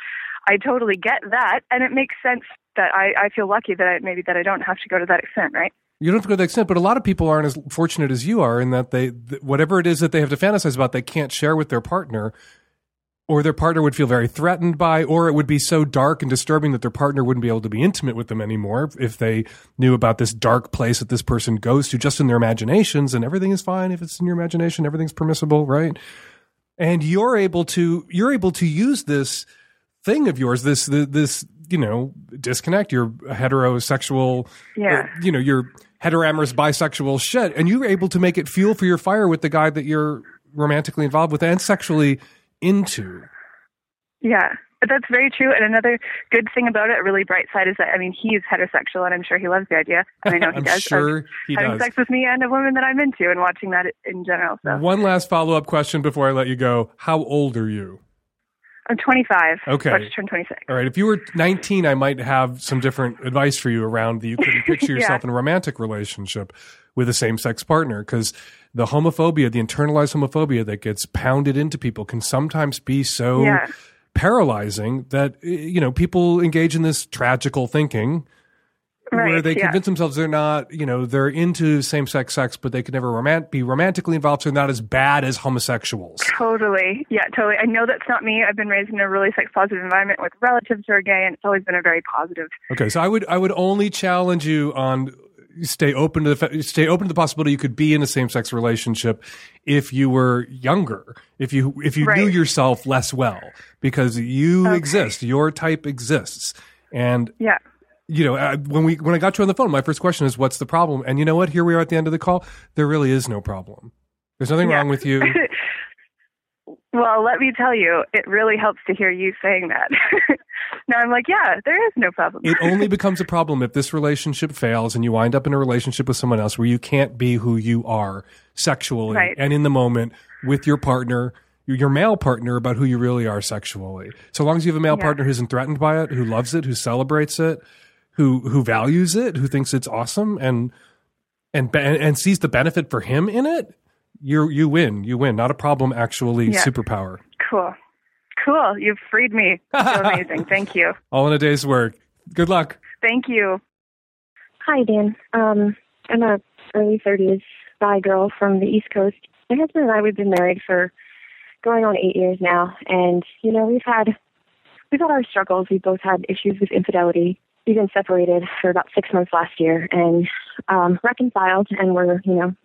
I totally get that, and it makes sense that I, I feel lucky that I, maybe that I don't have to go to that extent, right? You don't have to go to that extent, but a lot of people aren't as fortunate as you are in that they, th- whatever it is that they have to fantasize about, they can't share with their partner, or their partner would feel very threatened by, or it would be so dark and disturbing that their partner wouldn't be able to be intimate with them anymore if they knew about this dark place that this person goes to just in their imaginations, and everything is fine if it's in your imagination, everything's permissible, right? And you're able to you're able to use this thing of yours, this this you know disconnect your heterosexual Yeah. uh, you know, your heteroamorous bisexual shit, and you're able to make it fuel for your fire with the guy that you're romantically involved with and sexually into. Yeah, but that's very true. And another good thing about it, a really bright side, is that I mean he's heterosexual, and I'm sure he loves the idea. And I know he I'm does. sure of he having does. sex with me and a woman that I'm into, and watching that in general. So One last follow up question before I let you go. How old are you? I'm 25. Okay. About to turn 26. All right. If you were 19, I might have some different advice for you around the you couldn't picture Yeah. yourself in a romantic relationship with a same sex partner because the homophobia, the internalized homophobia that gets pounded into people can sometimes be so Yeah. paralyzing that, eh, you know, people engage in this tragical thinking where Right, they yeah. convince themselves they're not, you know, they're into same sex sex, but they could never romant- be romantically involved, so they're not as bad as homosexuals. Totally. Yeah, totally. I know that's not me. I've been raised in a really sex positive environment with relatives who are gay, and it's always been a very positive. Okay, so I would I would only challenge you on stay open to the stay open to the possibility you could be in a same sex relationship if you were younger, if you if you knew yourself less well, because you Okay. exist, your type exists, and Yeah. You know uh, when we when I got you on the phone, my first question is what's the problem? And you know what? Here we are at the end of the call. There really is no problem. There's nothing Yeah. wrong with you. well, let me tell you, it really helps to hear you saying that. now I'm like, yeah, there is no problem. it only becomes a problem if this relationship fails and you wind up in a relationship with someone else where you can't be who you are sexually Right. and in the moment with your partner your your male partner about who you really are sexually so long as you have a male Yeah. partner who isn't threatened by it who loves it who celebrates it who who values it who thinks it's awesome and and and sees the benefit for him in it you you win you win not a problem actually Yeah. superpower cool. Cool. You've freed me. I amazing. Thank you. all in a day's work good luck Thank you. Hi, Dan. Um, I'm a early 30s guy girl from the East Coast. My husband and I we've been married for going on eight years now, and you know we've had we've had our struggles. We've both had issues with infidelity. We've been separated for about six months last year, and um, reconciled, and we're you know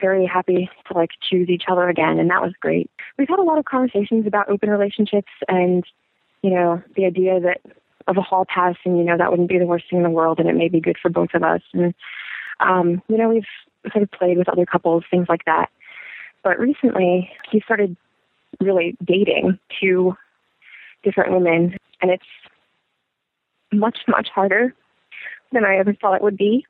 very happy to like choose each other again, and that was great. We've had a lot of conversations about open relationships and you know the idea that of a hall pass and you know that wouldn't be the worst thing in the world and it may be good for both of us and um you know we've sort of played with other couples things like that but recently he started really dating two different women and it's much much harder than i ever thought it would be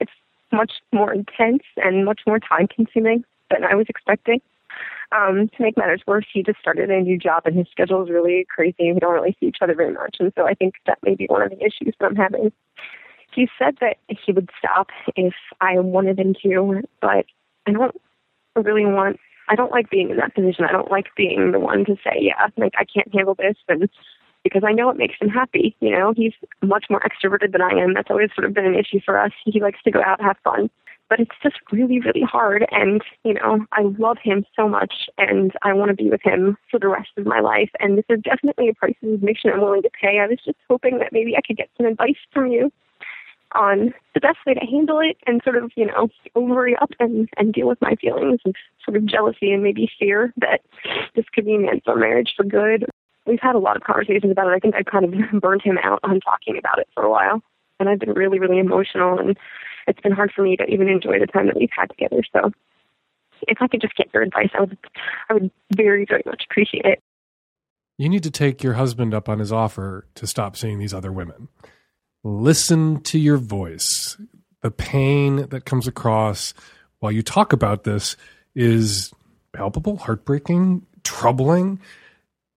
it's much more intense and much more time consuming than i was expecting Um, to make matters worse, he just started a new job and his schedule is really crazy. We don't really see each other very much. And so I think that may be one of the issues that I'm having. He said that he would stop if I wanted him to, but I don't really want, I don't like being in that position. I don't like being the one to say, yeah, like I can't handle this. And because I know it makes him happy. You know, he's much more extroverted than I am. That's always sort of been an issue for us. He likes to go out, and have fun. But it's just really, really hard. And, you know, I love him so much and I want to be with him for the rest of my life. And this is definitely a price of admission I'm willing to pay. I was just hoping that maybe I could get some advice from you on the best way to handle it and sort of, you know, overy up and, and deal with my feelings of sort of jealousy and maybe fear that this could be an end marriage for good we've had a lot of conversations about it. I think I kind of burned him out on talking about it for a while. And I've been really, really emotional and it's been hard for me to even enjoy the time that we've had together. So if I could just get your advice, I would I would very, very much appreciate it. You need to take your husband up on his offer to stop seeing these other women. Listen to your voice. The pain that comes across while you talk about this is palpable, heartbreaking, troubling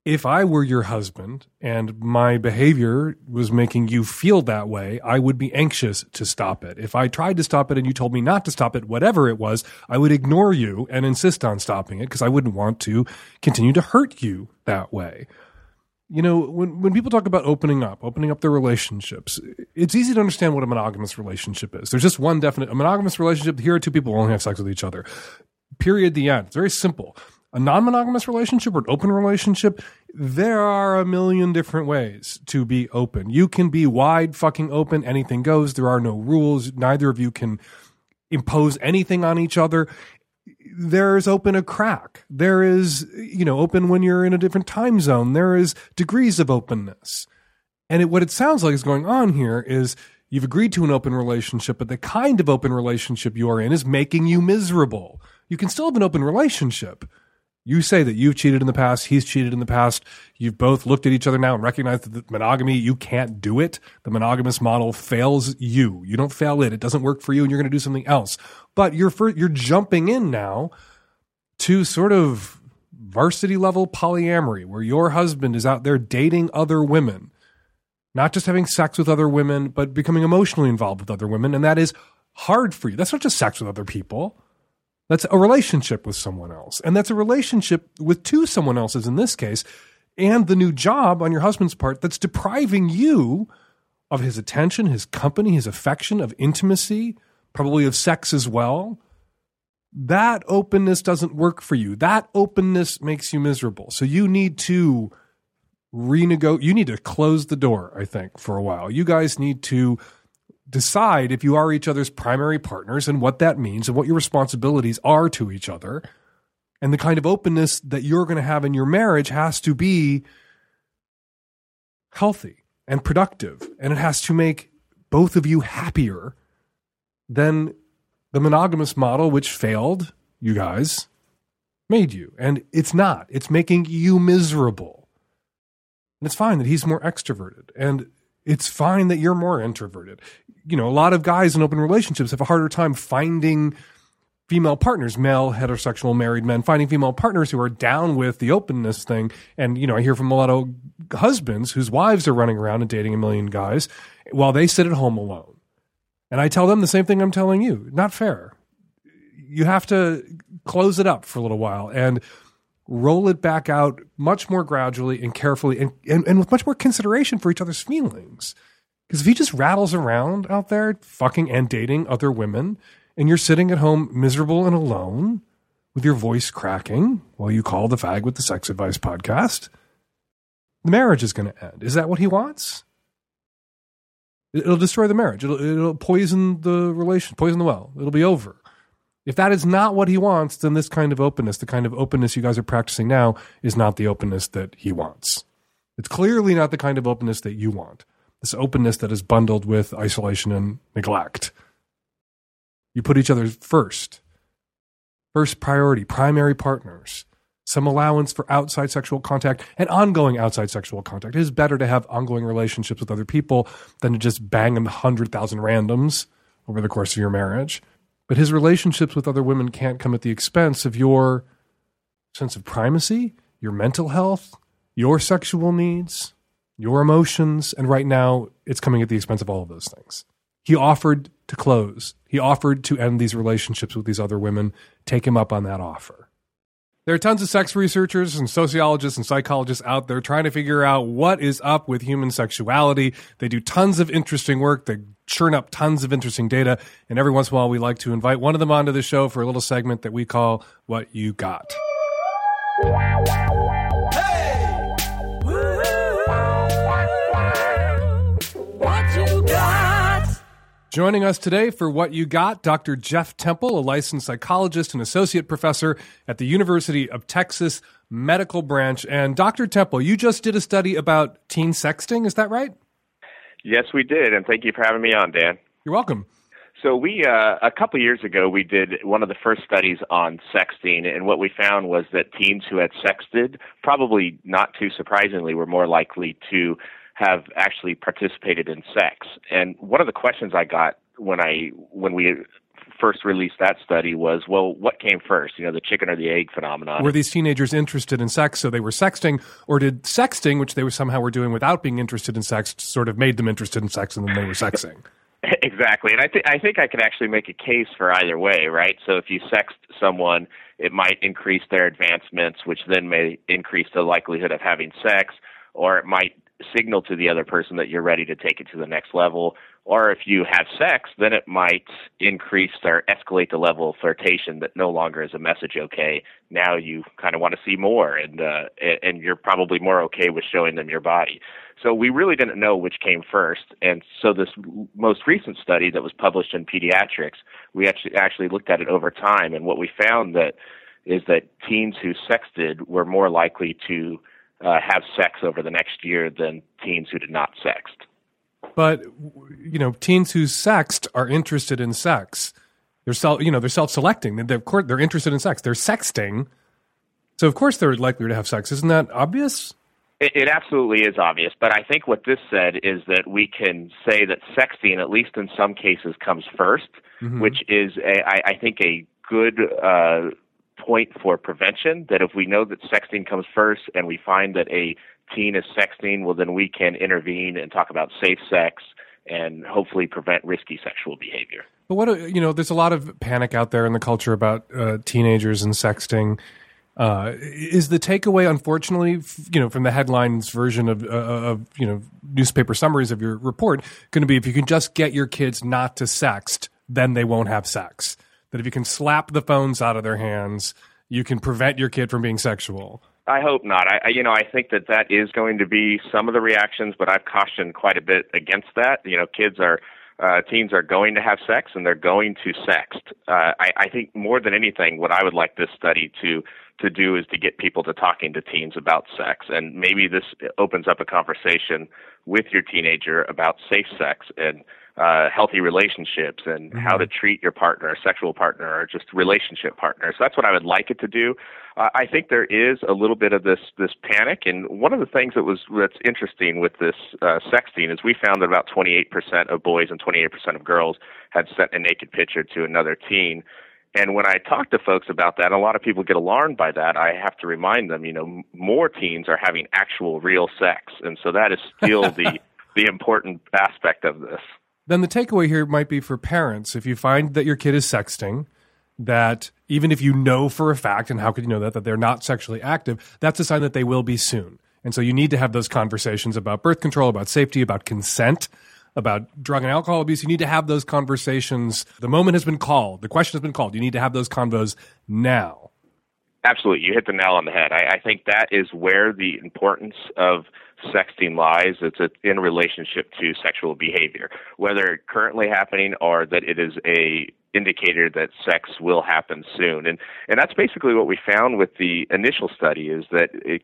if I were your husband and my behavior was making you feel that way, I would be anxious to stop it. If I tried to stop it and you told me not to stop it, whatever it was, I would ignore you and insist on stopping it because I wouldn't want to continue to hurt you that way. You know, when, when people talk about opening up, opening up their relationships, it's easy to understand what a monogamous relationship is. There's just one definite, a monogamous relationship, here are two people only have sex with each other. Period, the end. It's very simple a non monogamous relationship or an open relationship, there are a million different ways to be open. You can be wide fucking open, anything goes. There are no rules. Neither of you can impose anything on each other. There's open a crack. There is, you know, open when you're in a different time zone. There is degrees of openness. And it, what it sounds like is going on here is you've agreed to an open relationship, but the kind of open relationship you're in is making you miserable. You can still have an open relationship you say that you've cheated in the past, he's cheated in the past. You've both looked at each other now and recognized that monogamy, you can't do it. The monogamous model fails you. You don't fail it. It doesn't work for you and you're going to do something else. But you're for, you're jumping in now to sort of varsity level polyamory where your husband is out there dating other women, not just having sex with other women, but becoming emotionally involved with other women. And that is hard for you. That's not just sex with other people. That's a relationship with someone else. And that's a relationship with two someone else's in this case, and the new job on your husband's part that's depriving you of his attention, his company, his affection, of intimacy, probably of sex as well. That openness doesn't work for you. That openness makes you miserable. So you need to renegotiate. You need to close the door, I think, for a while. You guys need to decide if you are each other's primary partners and what that means and what your responsibilities are to each other. And the kind of openness that you're going to have in your marriage has to be healthy and productive. And it has to make both of you happier than the monogamous model, which failed you guys, made you. And it's not, it's making you miserable. And it's fine that he's more extroverted. And it's fine that you're more introverted you know, a lot of guys in open relationships have a harder time finding female partners, male heterosexual married men, finding female partners who are down with the openness thing. And, you know, I hear from a lot of husbands whose wives are running around and dating a million guys while they sit at home alone. And I tell them the same thing I'm telling you. Not fair. You have to close it up for a little while and roll it back out much more gradually and carefully and, and, and with much more consideration for each other's feelings. Because if he just rattles around out there, fucking and dating other women, and you're sitting at home miserable and alone with your voice cracking while you call the fag with the sex advice podcast, the marriage is going to end. Is that what he wants? It'll destroy the marriage. It'll, it'll poison the relation, poison the well. It'll be over. If that is not what he wants, then this kind of openness, the kind of openness you guys are practicing now, is not the openness that he wants. It's clearly not the kind of openness that you want this openness that is bundled with isolation and neglect. You put each other first, first priority, primary partners, some allowance for outside sexual contact and ongoing outside sexual contact. It is better to have ongoing relationships with other people than to just bang a 100,000 randoms over the course of your marriage. But his relationships with other women can't come at the expense of your sense of primacy, your mental health, your sexual needs, your emotions, and right now it's coming at the expense of all of those things. He offered to close. He offered to end these relationships with these other women. Take him up on that offer. There are tons of sex researchers and sociologists and psychologists out there trying to figure out what is up with human sexuality. They do tons of interesting work. They churn up tons of interesting data. And every once in a while, we like to invite one of them onto the show for a little segment that we call What You Got. Joining us today for What You Got, Dr. Jeff Temple, a licensed psychologist and associate professor at the University of Texas Medical Branch. And Dr. Temple, you just did a study about teen sexting, is that right? Yes, we did, and thank you for having me on, Dan. You're welcome. So we uh, a couple years ago we did one of the first studies on sexting, and what we found was that teens who had sexted, probably not too surprisingly, were more likely to have actually participated in sex. And one of the questions I got when I when we first released that study was, well, what came first? You know, the chicken or the egg phenomenon. Were these teenagers interested in sex, so they were sexting, or did sexting, which they were somehow were doing without being interested in sex, sort of made them interested in sex, and then they were sexing? Exactly, and I think I think I could actually make a case for either way, right? So if you sext someone, it might increase their advancements, which then may increase the likelihood of having sex, or it might signal to the other person that you're ready to take it to the next level. Or if you have sex, then it might increase or escalate the level of flirtation that no longer is a message okay. Now you kind of want to see more, and uh, and you're probably more okay with showing them your body. So we really didn't know which came first, and so this most recent study that was published in Pediatrics, we actually actually looked at it over time, and what we found that is that teens who sexted were more likely to uh, have sex over the next year than teens who did not sext. But you know, teens who sexed are interested in sex. They're self, you know, they're self-selecting. They're, of course, they're interested in sex. They're sexting, so of course they're likely to have sex. Isn't that obvious? It, it absolutely is obvious. But I think what this said is that we can say that sexting, at least in some cases, comes 1st Mhm. which is, a, I, I think, a good uh, point for prevention. That if we know that sexting comes first, and we find that a teen is sexting, well, then we can intervene and talk about safe sex and hopefully prevent risky sexual behavior. But what you know, there's a lot of panic out there in the culture about uh, teenagers and sexting. Uh, is the takeaway, unfortunately, you know, from the headlines version of, uh, of you know newspaper summaries of your report, going to be if you can just get your kids not to sext, then they won't have sex. That if you can slap the phones out of their hands, you can prevent your kid from being sexual. I hope not. I, you know I think that that is going to be some of the reactions, but I've cautioned quite a bit against that. You know, kids are uh, teens are going to have sex and they're going to sext. Uh, I, I think more than anything, what I would like this study to to do is to get people to talking to teens about sex, and maybe this opens up a conversation with your teenager about safe sex and uh, healthy relationships and how to treat your partner, a sexual partner, or just relationship partner. So that's what I would like it to do. Uh, I think there is a little bit of this this panic, and one of the things that was that's interesting with this uh, sexting is we found that about 28% of boys and 28% of girls had sent a naked picture to another teen. And when I talk to folks about that, a lot of people get alarmed by that. I have to remind them, you know, more teens are having actual real sex, and so that is still the the important aspect of this. Then the takeaway here might be for parents. If you find that your kid is sexting that even if you know for a fact and how could you know that that they're not sexually active that's a sign that they will be soon. And so you need to have those conversations about birth control about safety about consent about drug and alcohol abuse. You need to have those conversations. The moment has been called. The question has been called. You need to have those convos now. Absolutely, you hit the nail on the head. I, I think that is where the importance of sexting lies. It's in relationship to sexual behavior, whether currently happening or that it is a indicator that sex will happen soon. And and that's basically what we found with the initial study is that it,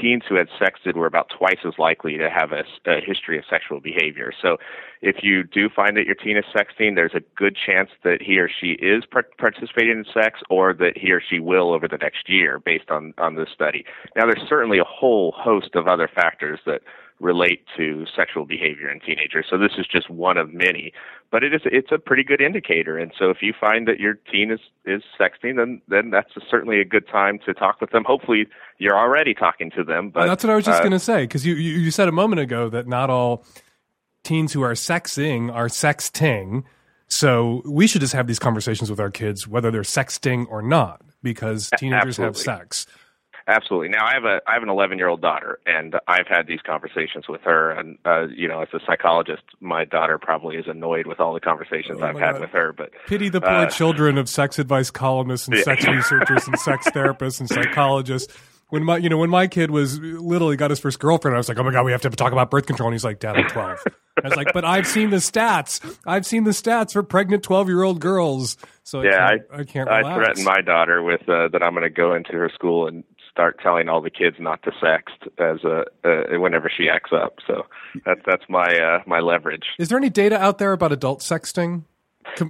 teens who had sexted were about twice as likely to have a, a history of sexual behavior. So if you do find that your teen is sexting, there's a good chance that he or she is par- participating in sex or that he or she will over the next year based on, on this study. Now, there's certainly a whole host of other factors that relate to sexual behavior in teenagers. So this is just one of many, but it is it's a pretty good indicator. And so if you find that your teen is is sexting, then then that's a, certainly a good time to talk with them. Hopefully, you're already talking to them. But Well, that's what I was just uh, going to say because you, you you said a moment ago that not all teens who are sexing are sexting. So we should just have these conversations with our kids, whether they're sexting or not, because teenagers have sex. Absolutely. Now I have a I have an 11 year old daughter, and I've had these conversations with her. And uh, you know, as a psychologist, my daughter probably is annoyed with all the conversations I've Oh had God. with her. But Pity the poor uh, children of sex advice columnists and Yeah. sex researchers and sex therapists and psychologists. When my, you know, when my kid was little, he got his first girlfriend. I was like, "Oh my god, we have to talk about birth control." And he's like, "Dad, I'm 12." I was like, "But I've seen the stats. I've seen the stats for pregnant 12 year old girls." So I yeah, can't, I, can't I threatened my daughter with uh, that I'm going to go into her school and start telling all the kids not to sext as a uh, whenever she acts up. So that's that's my uh, my leverage. Is there any data out there about adult sexting?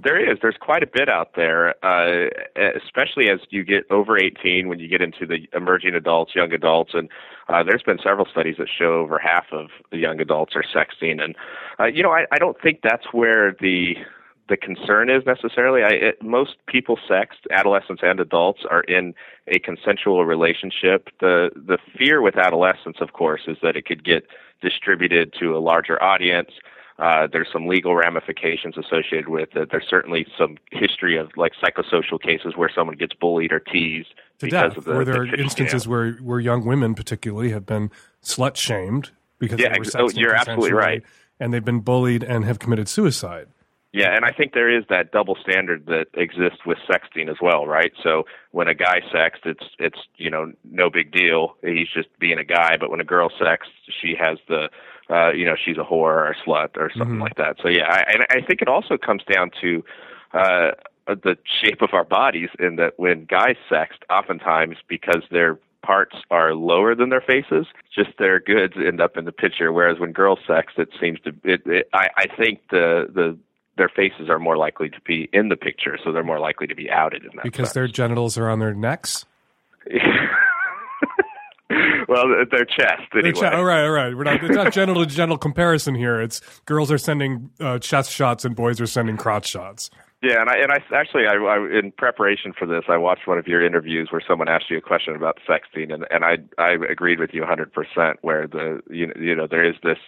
There is. There's quite a bit out there, uh, especially as you get over 18, when you get into the emerging adults, young adults, and uh, there's been several studies that show over half of the young adults are sexting. And uh, you know, I, I don't think that's where the the concern is necessarily. I, it, most people sext, adolescents and adults, are in a consensual relationship. The the fear with adolescents, of course, is that it could get distributed to a larger audience. Uh, there's some legal ramifications associated with it. There's certainly some history of like psychosocial cases where someone gets bullied or teased To because death, of the. where there the- are instances where, where young women, particularly, have been slut shamed because Yeah, they were ex- oh, you're absolutely right. and they've been bullied and have committed suicide. Yeah, and I think there is that double standard that exists with sexting as well, right? So when a guy sexts, it's it's you know no big deal. He's just being a guy. But when a girl sexts, she has the uh, you know she's a whore or a slut or something Mhm. like that. So yeah, I, and I think it also comes down to uh, the shape of our bodies. In that when guys sext, oftentimes because their parts are lower than their faces, just their goods end up in the picture. Whereas when girls sext, it seems to it, it I, I think the the their faces are more likely to be in the picture, so they're more likely to be outed in that. Because sense. their genitals are on their necks. well, their chest Their anyway. all right, all right. We're not, it's not genital to genital comparison here. It's girls are sending uh, chest shots and boys are sending crotch shots. Yeah, and I and I actually I, I in preparation for this I watched one of your interviews where someone asked you a question about sexting and and I I agreed with you 100% where the you know, you know there is this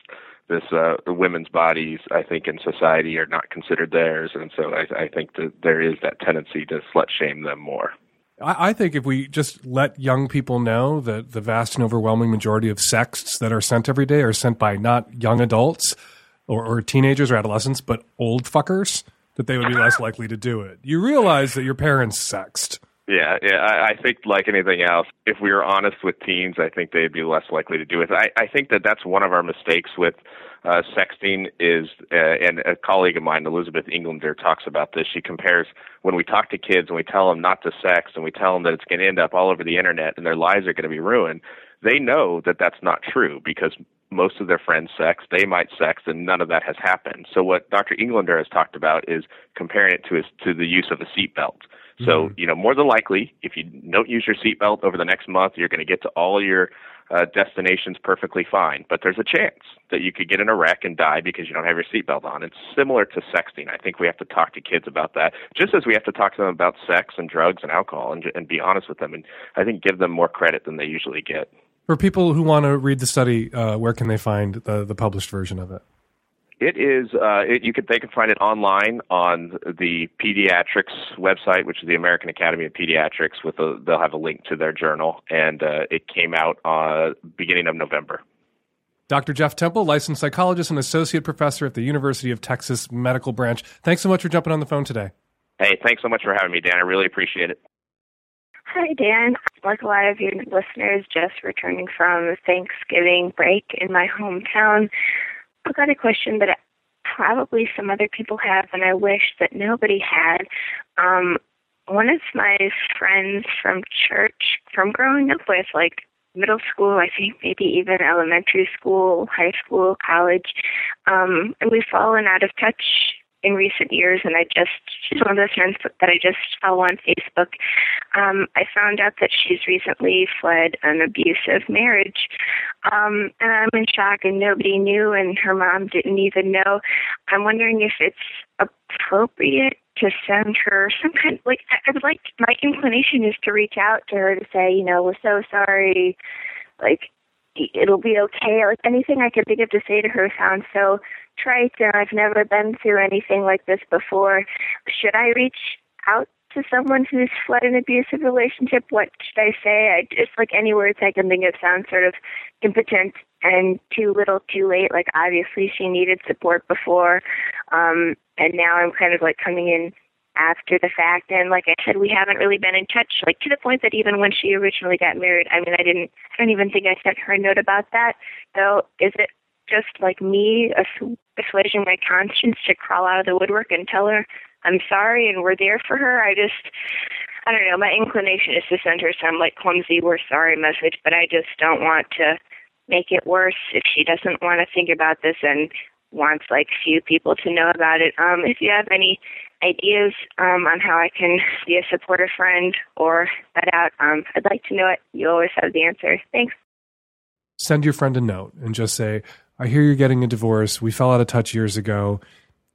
this uh the women's bodies I think in society are not considered theirs and so I I think that there is that tendency to slut shame them more. I, I think if we just let young people know that the vast and overwhelming majority of sexts that are sent every day are sent by not young adults or, or teenagers or adolescents, but old fuckers, that they would be less likely to do it. You realize that your parents sexed. Yeah, yeah. I, I think like anything else, if we were honest with teens, I think they'd be less likely to do it. I, I think that that's one of our mistakes with uh, sexting. Is uh, and a colleague of mine, Elizabeth Englander, talks about this. She compares when we talk to kids and we tell them not to sex and we tell them that it's going to end up all over the internet and their lives are going to be ruined. They know that that's not true because most of their friends sex, they might sex, and none of that has happened. So what Dr. Englander has talked about is comparing it to his, to the use of a seatbelt. So, you know, more than likely, if you don't use your seatbelt over the next month, you're going to get to all your uh, destinations perfectly fine. But there's a chance that you could get in a wreck and die because you don't have your seatbelt on. It's similar to sexting. I think we have to talk to kids about that, just as we have to talk to them about sex and drugs and alcohol, and, and be honest with them. And I think give them more credit than they usually get. For people who want to read the study, uh, where can they find the, the published version of it? It is. Uh, it, you can. They can find it online on the pediatrics website, which is the American Academy of Pediatrics. With a, they'll have a link to their journal, and uh, it came out uh, beginning of November. Dr. Jeff Temple, licensed psychologist and associate professor at the University of Texas Medical Branch. Thanks so much for jumping on the phone today. Hey, thanks so much for having me, Dan. I really appreciate it. Hi, Dan. Like a lot of your listeners, just returning from Thanksgiving break in my hometown, I got a question that probably some other people have, and I wish that nobody had. Um, one of my friends from church, from growing up with, like middle school, I think maybe even elementary school, high school, college, um, and we've fallen out of touch in recent years, and I just she's one of those friends that I just follow on Facebook. Um, I found out that she's recently fled an abusive marriage, um, and I'm in shock, and nobody knew, and her mom didn't even know. I'm wondering if it's appropriate to send her some kind like I would like my inclination is to reach out to her to say, you know, we're so sorry, like it'll be okay. Like anything I could think of to say to her sounds so trite, and I've never been through anything like this before. Should I reach out to someone who's fled an abusive relationship? What should I say? I just like any words I can think of sound sort of impotent and too little, too late. Like obviously she needed support before, um, and now I'm kind of like coming in after the fact. And like I said, we haven't really been in touch, like to the point that even when she originally got married, I mean, I didn't, I don't even think I sent her a note about that. So is it just like me assuaging my conscience to crawl out of the woodwork and tell her I'm sorry and we're there for her? I just, I don't know. My inclination is to send her some like clumsy "we're sorry" message, but I just don't want to make it worse if she doesn't want to think about this and wants like few people to know about it. Um, if you have any ideas um, on how I can be a supportive friend or that out, um, I'd like to know it. You always have the answer. Thanks. Send your friend a note and just say, I hear you're getting a divorce. We fell out of touch years ago.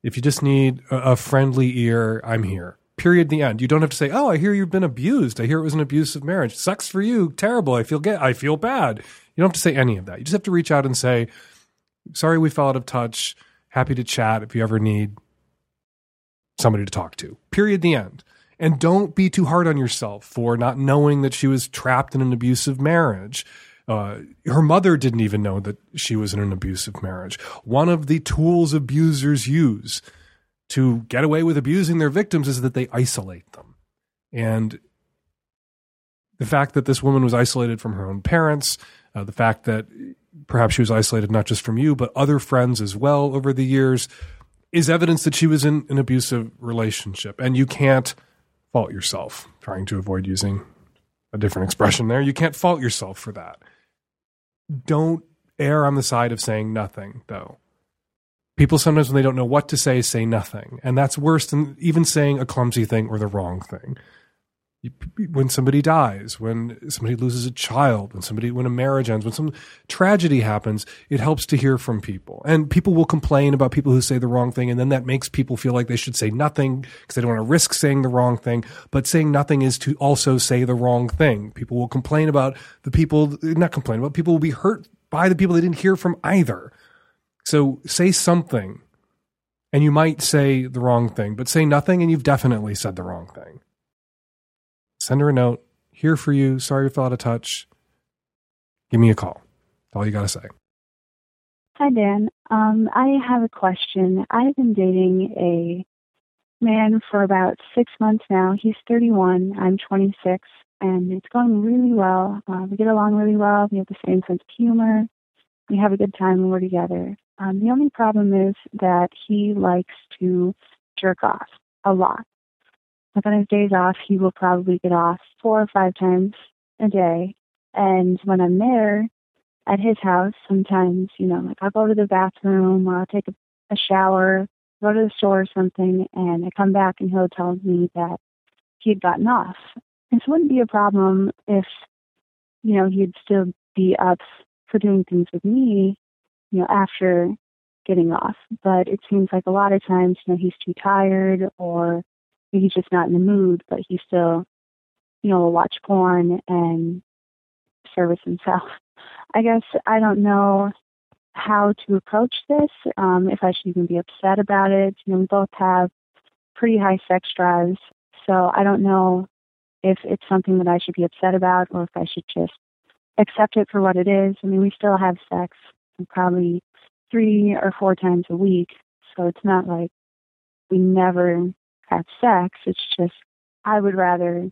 If you just need a, friendly ear, I'm here. Period. The end. You don't have to say, "Oh, I hear you've been abused. I hear it was an abusive marriage. Sucks for you. Terrible. I feel get. I feel bad." You don't have to say any of that. You just have to reach out and say, "Sorry, we fell out of touch. Happy to chat if you ever need somebody to talk to. Period. The end. And don't be too hard on yourself for not knowing that she was trapped in an abusive marriage. Uh, her mother didn't even know that she was in an abusive marriage. One of the tools abusers use to get away with abusing their victims is that they isolate them. And the fact that this woman was isolated from her own parents, uh, the fact that perhaps she was isolated not just from you, but other friends as well over the years, is evidence that she was in an abusive relationship. And you can't fault yourself, trying to avoid using a different expression there. You can't fault yourself for that. Don't err on the side of saying nothing, though. People sometimes, when they don't know what to say, say nothing. And that's worse than even saying a clumsy thing or the wrong thing when somebody dies, when somebody loses a child, when somebody when a marriage ends, when some tragedy happens, it helps to hear from people. And people will complain about people who say the wrong thing, and then that makes people feel like they should say nothing because they don't want to risk saying the wrong thing. But saying nothing is to also say the wrong thing. People will complain about the people, not complain about people will be hurt by the people they didn't hear from either. So say something, and you might say the wrong thing, but say nothing, and you've definitely said the wrong thing send her a note. Here for you. Sorry you fell out of touch. Give me a call. That's all you got to say. Hi, Dan. Um, I have a question. I've been dating a man for about six months now. He's 31. I'm 26, and it's going really well. Uh, we get along really well. We have the same sense of humor. We have a good time when we're together. Um, the only problem is that he likes to jerk off a lot. Like on his days off, he will probably get off four or five times a day. And when I'm there at his house, sometimes, you know, like I'll go to the bathroom or I'll take a, a shower, go to the store or something, and I come back and he'll tell me that he'd gotten off. It wouldn't be a problem if, you know, he'd still be up for doing things with me, you know, after getting off. But it seems like a lot of times, you know, he's too tired or he's just not in the mood, but he still, you know, will watch porn and service himself. I guess I don't know how to approach this, um, if I should even be upset about it. You know, we both have pretty high sex drives, so I don't know if it's something that I should be upset about or if I should just accept it for what it is. I mean, we still have sex probably three or four times a week, so it's not like we never have sex. It's just I would rather,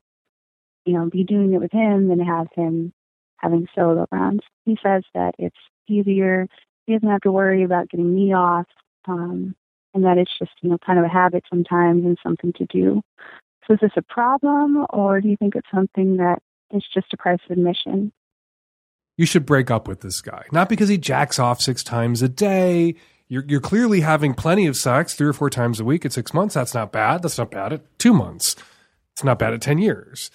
you know, be doing it with him than have him having solo rounds. He says that it's easier. He doesn't have to worry about getting me off, um, and that it's just, you know, kind of a habit sometimes and something to do. So is this a problem, or do you think it's something that is just a price of admission? You should break up with this guy. Not because he jacks off six times a day. You're, you're clearly having plenty of sex three or four times a week at six months. That's not bad. That's not bad at two months. It's not bad at 10 years.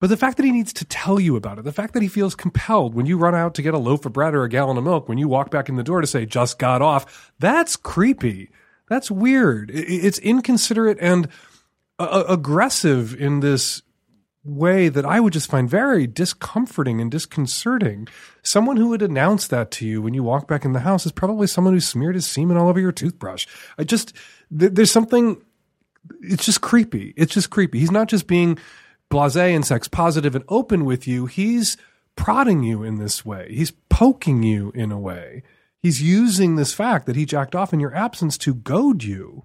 But the fact that he needs to tell you about it, the fact that he feels compelled when you run out to get a loaf of bread or a gallon of milk, when you walk back in the door to say, just got off, that's creepy. That's weird. It's inconsiderate and uh, aggressive in this way that I would just find very discomforting and disconcerting. Someone who would announce that to you when you walk back in the house is probably someone who smeared his semen all over your toothbrush. I just, there's something, it's just creepy. It's just creepy. He's not just being blase and sex positive and open with you, he's prodding you in this way. He's poking you in a way. He's using this fact that he jacked off in your absence to goad you.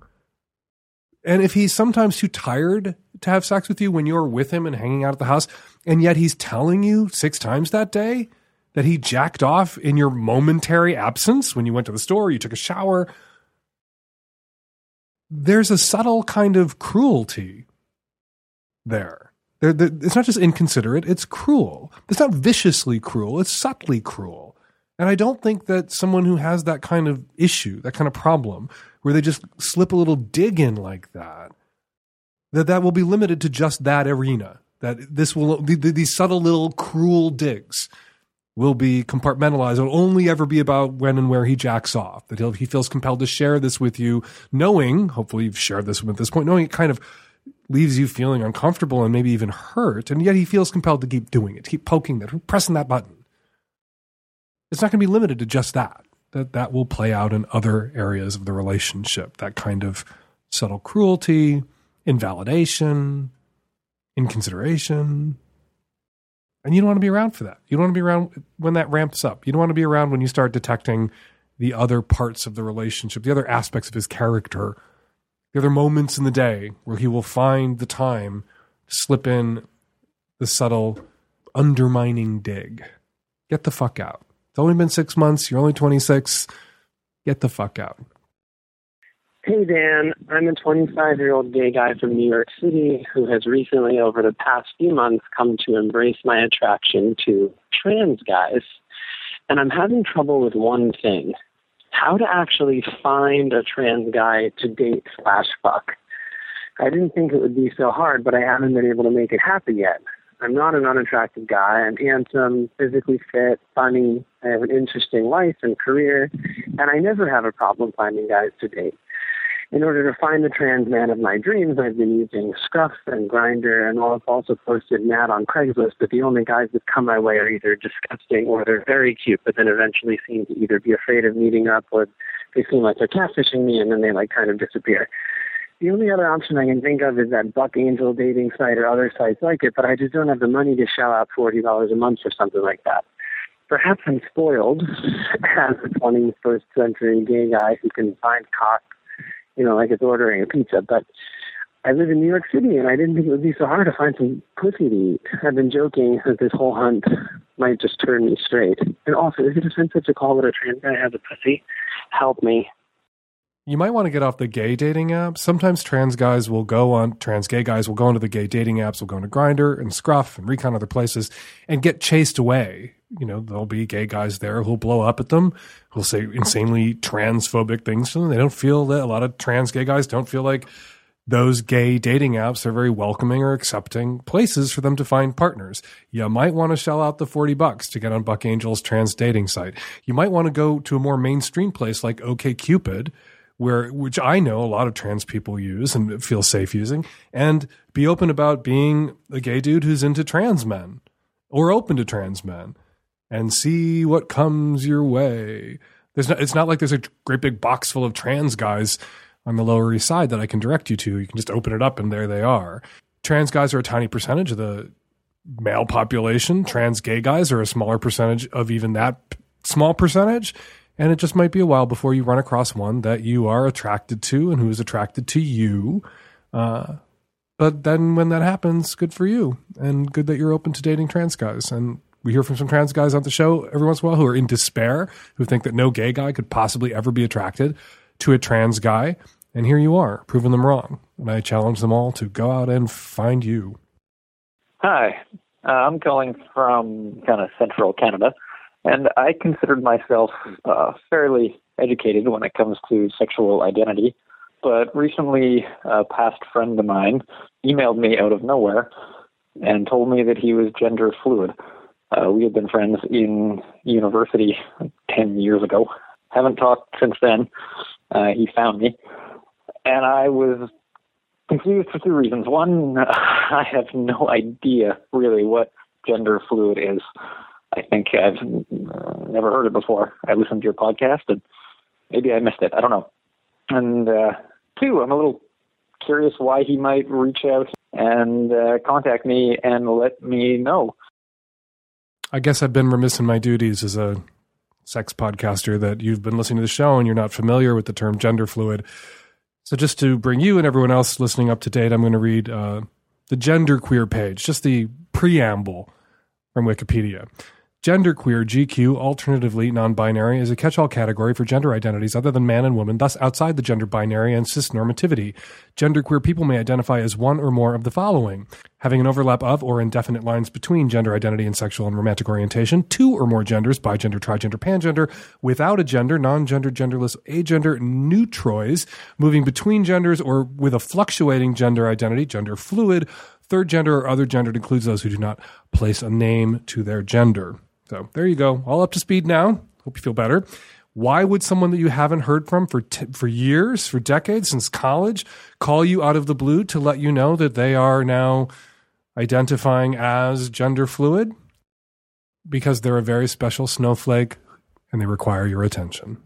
And if he's sometimes too tired to have sex with you when you're with him and hanging out at the house, and yet he's telling you six times that day that he jacked off in your momentary absence when you went to the store, you took a shower, there's a subtle kind of cruelty there. It's not just inconsiderate, it's cruel. It's not viciously cruel, it's subtly cruel. And I don't think that someone who has that kind of issue, that kind of problem, where they just slip a little dig in like that, that that will be limited to just that arena. That this will, these subtle little cruel digs will be compartmentalized. It'll only ever be about when and where he jacks off. That he feels compelled to share this with you, knowing, hopefully you've shared this with him at this point, knowing it kind of leaves you feeling uncomfortable and maybe even hurt, and yet he feels compelled to keep doing it, keep poking that, pressing that button. It's not going to be limited to just that. That that will play out in other areas of the relationship. That kind of subtle cruelty, invalidation, inconsideration. And you don't want to be around for that. You don't want to be around when that ramps up. You don't want to be around when you start detecting the other parts of the relationship, the other aspects of his character the other moments in the day where he will find the time to slip in the subtle undermining dig. Get the fuck out. It's only been six months. You're only 26. Get the fuck out. Hey, Dan. I'm a 25 year old gay guy from New York City who has recently, over the past few months, come to embrace my attraction to trans guys. And I'm having trouble with one thing how to actually find a trans guy to date slash fuck. I didn't think it would be so hard, but I haven't been able to make it happen yet. I'm not an unattractive guy. I'm handsome, physically fit, funny. I have an interesting life and career, and I never have a problem finding guys to date in order to find the trans man of my dreams, I've been using Scruff and Grindr, and I've also posted an ad on Craigslist. But the only guys that come my way are either disgusting or they're very cute, but then eventually seem to either be afraid of meeting up or they seem like they're catfishing me, and then they like kind of disappear. The only other option I can think of is that Buck Angel dating site or other sites like it, but I just don't have the money to shell out forty dollars a month for something like that. Perhaps I'm spoiled as a 21st century gay guy who can find cock you know, like it's ordering a pizza. But I live in New York City, and I didn't think it would be so hard to find some pussy to eat. I've been joking that this whole hunt might just turn me straight. And also, is it offensive to call it a trans guy has a pussy? Help me. You might want to get off the gay dating apps. Sometimes trans guys will go on, trans gay guys will go into the gay dating apps, will go into Grindr and Scruff and Recon other places and get chased away you know, there'll be gay guys there who'll blow up at them, who'll say insanely transphobic things to them. They don't feel that a lot of trans gay guys don't feel like those gay dating apps are very welcoming or accepting places for them to find partners. You might want to shell out the 40 bucks to get on Buck Angel's trans dating site. You might want to go to a more mainstream place like OKCupid, where which I know a lot of trans people use and feel safe using, and be open about being a gay dude who's into trans men or open to trans men and see what comes your way. There's not, it's not like there's a great big box full of trans guys on the Lower East Side that I can direct you to. You can just open it up and there they are. Trans guys are a tiny percentage of the male population. Trans gay guys are a smaller percentage of even that small percentage. And it just might be a while before you run across one that you are attracted to and who is attracted to you. Uh, but then when that happens, good for you and good that you're open to dating trans guys. And we hear from some trans guys on the show every once in a while who are in despair, who think that no gay guy could possibly ever be attracted to a trans guy. And here you are, proving them wrong. And I challenge them all to go out and find you. Hi, uh, I'm calling from kind of central Canada, and I considered myself uh, fairly educated when it comes to sexual identity. But recently, a past friend of mine emailed me out of nowhere and told me that he was gender fluid. Uh, we had been friends in university 10 years ago. Haven't talked since then. Uh, he found me. And I was confused for two reasons. One, I have no idea really what gender fluid is. I think I've uh, never heard it before. I listened to your podcast and maybe I missed it. I don't know. And uh, two, I'm a little curious why he might reach out and uh, contact me and let me know. I guess I've been remiss in my duties as a sex podcaster that you've been listening to the show and you're not familiar with the term gender fluid. So, just to bring you and everyone else listening up to date, I'm going to read uh, the gender queer page, just the preamble from Wikipedia. Genderqueer, GQ, alternatively non binary, is a catch all category for gender identities other than man and woman, thus outside the gender binary and cisnormativity. Genderqueer people may identify as one or more of the following having an overlap of or indefinite lines between gender identity and sexual and romantic orientation, two or more genders, bigender, trigender, pangender, without a gender, non gender, genderless, agender, neutrois, moving between genders or with a fluctuating gender identity, gender fluid, third gender or other gendered includes those who do not place a name to their gender. So there you go, all up to speed now. Hope you feel better. Why would someone that you haven't heard from for t- for years, for decades, since college, call you out of the blue to let you know that they are now identifying as gender fluid? Because they're a very special snowflake and they require your attention.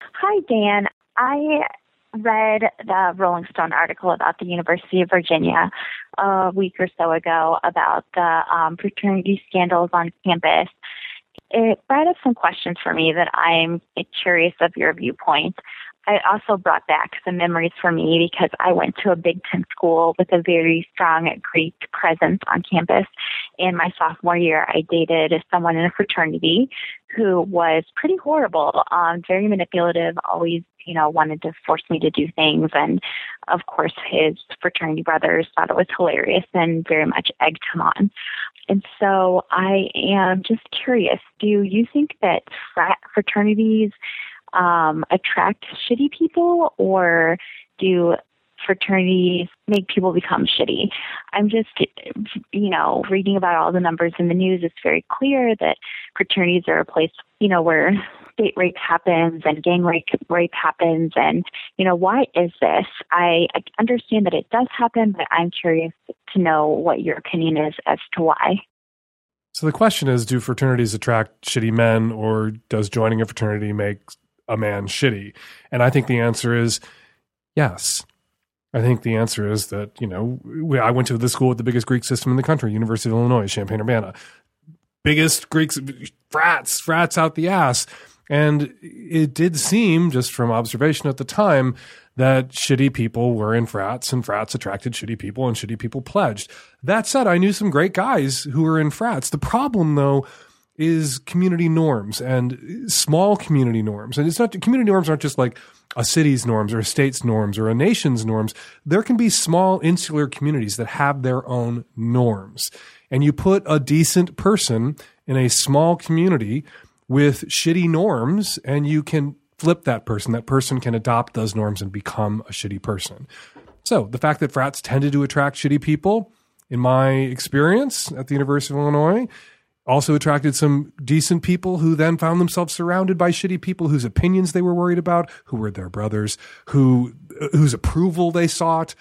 Hi, Dan. I read the Rolling Stone article about the University of Virginia a week or so ago about the um, fraternity scandals on campus. It brought up some questions for me that I'm curious of your viewpoint. I also brought back some memories for me because I went to a Big Ten school with a very strong Greek presence on campus. In my sophomore year, I dated someone in a fraternity who was pretty horrible, um, very manipulative, always, you know, wanted to force me to do things. And of course, his fraternity brothers thought it was hilarious and very much egged him on. And so I am just curious do you think that frat fraternities um, attract shitty people or do fraternities make people become shitty? I'm just, you know, reading about all the numbers in the news. It's very clear that fraternities are a place, you know, where date rape happens and gang rape, rape happens. And, you know, why is this? I, I understand that it does happen, but I'm curious to know what your opinion is as to why. So the question is do fraternities attract shitty men or does joining a fraternity make a man shitty? And I think the answer is yes. I think the answer is that, you know, we, I went to the school with the biggest Greek system in the country, University of Illinois, Champaign Urbana. Biggest Greeks, frats, frats out the ass. And it did seem, just from observation at the time, that shitty people were in frats and frats attracted shitty people and shitty people pledged. That said, I knew some great guys who were in frats. The problem, though, is community norms and small community norms. And it's not community norms aren't just like a city's norms or a state's norms or a nation's norms. There can be small insular communities that have their own norms. And you put a decent person in a small community with shitty norms and you can flip that person. That person can adopt those norms and become a shitty person. So the fact that frats tended to attract shitty people, in my experience at the University of Illinois, also attracted some decent people who then found themselves surrounded by shitty people whose opinions they were worried about, who were their brothers, who uh, whose approval they sought,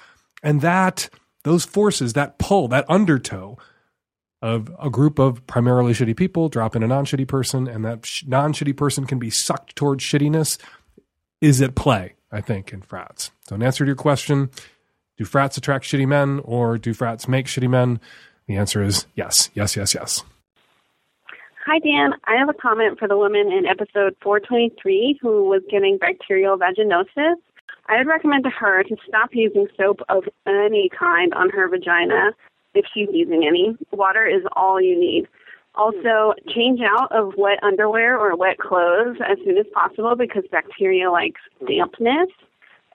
and that those forces, that pull, that undertow of a group of primarily shitty people drop in a non-shitty person, and that sh- non-shitty person can be sucked towards shittiness, is at play, I think, in frats. So, in answer to your question, do frats attract shitty men, or do frats make shitty men? The answer is yes, yes, yes, yes. Hi, Dan. I have a comment for the woman in episode 423 who was getting bacterial vaginosis. I would recommend to her to stop using soap of any kind on her vagina if she's using any. Water is all you need. Also, change out of wet underwear or wet clothes as soon as possible because bacteria likes dampness.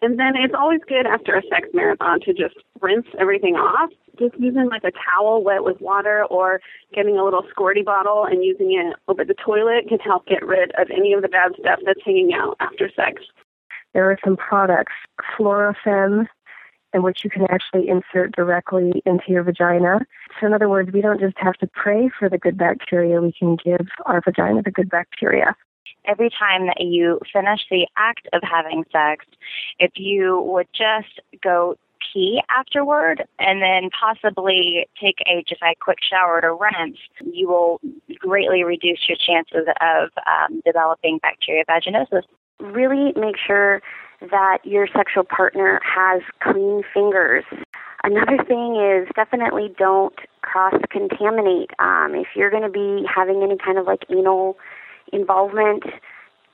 And then it's always good after a sex marathon to just rinse everything off just using like a towel wet with water or getting a little squirty bottle and using it over the toilet can help get rid of any of the bad stuff that's hanging out after sex. There are some products, Florafem, in which you can actually insert directly into your vagina. So, in other words, we don't just have to pray for the good bacteria, we can give our vagina the good bacteria. every time that you finish the act of having sex, if you would just go pee afterward and then possibly take a just a quick shower to rinse, you will greatly reduce your chances of um, developing bacteria vaginosis. Really make sure that your sexual partner has clean fingers. Another thing is definitely don't cross contaminate. Um, if you're going to be having any kind of like anal involvement,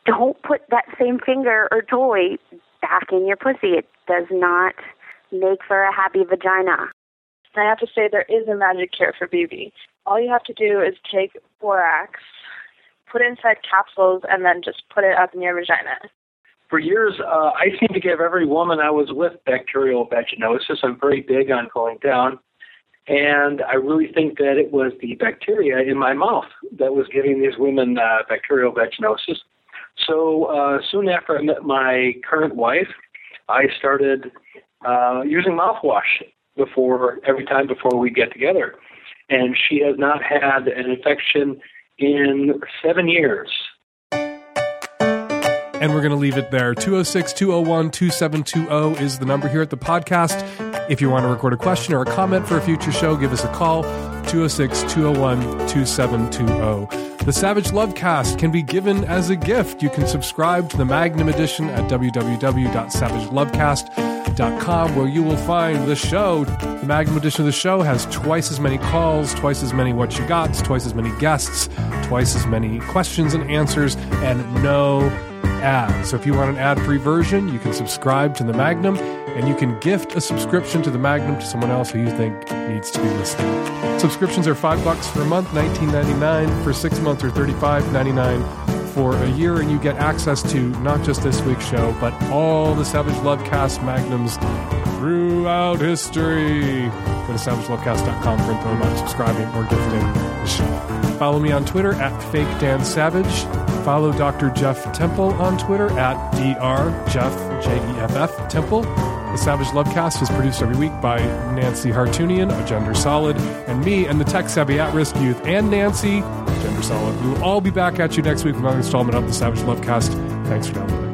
don't put that same finger or toy back in your pussy. It does not make for a happy vagina. I have to say there is a magic cure for BV. All you have to do is take borax, put it inside capsules, and then just put it up in your vagina. For years, uh, I seem to give every woman I was with bacterial vaginosis. I'm very big on going down. And I really think that it was the bacteria in my mouth that was giving these women uh, bacterial vaginosis. So uh, soon after I met my current wife, I started uh, using mouthwash before every time before we get together, and she has not had an infection in seven years. And we're going to leave it there. 206 201 2720 is the number here at the podcast. If you want to record a question or a comment for a future show, give us a call 206 201 2720. The Savage Lovecast can be given as a gift. You can subscribe to the Magnum edition at www.savagelovecast.com, where you will find the show. The Magnum edition of the show has twice as many calls, twice as many what you got, twice as many guests, twice as many questions and answers, and no So if you want an ad free version, you can subscribe to the Magnum and you can gift a subscription to the Magnum to someone else who you think needs to be listening. Subscriptions are five bucks for a month, $19.99 for six months, or $35.99 for a year, and you get access to not just this week's show, but all the Savage Lovecast Magnums throughout history. Go to savagelovecast.com for info about subscribing or gifting the show. Follow me on Twitter at Fake Dan Savage. Follow Dr. Jeff Temple on Twitter at Dr. Jeff Temple. The Savage Lovecast is produced every week by Nancy Hartunian, a gender solid, and me and the tech savvy at risk youth, and Nancy, gender solid. We will all be back at you next week with another installment of the Savage Lovecast. Thanks for downloading.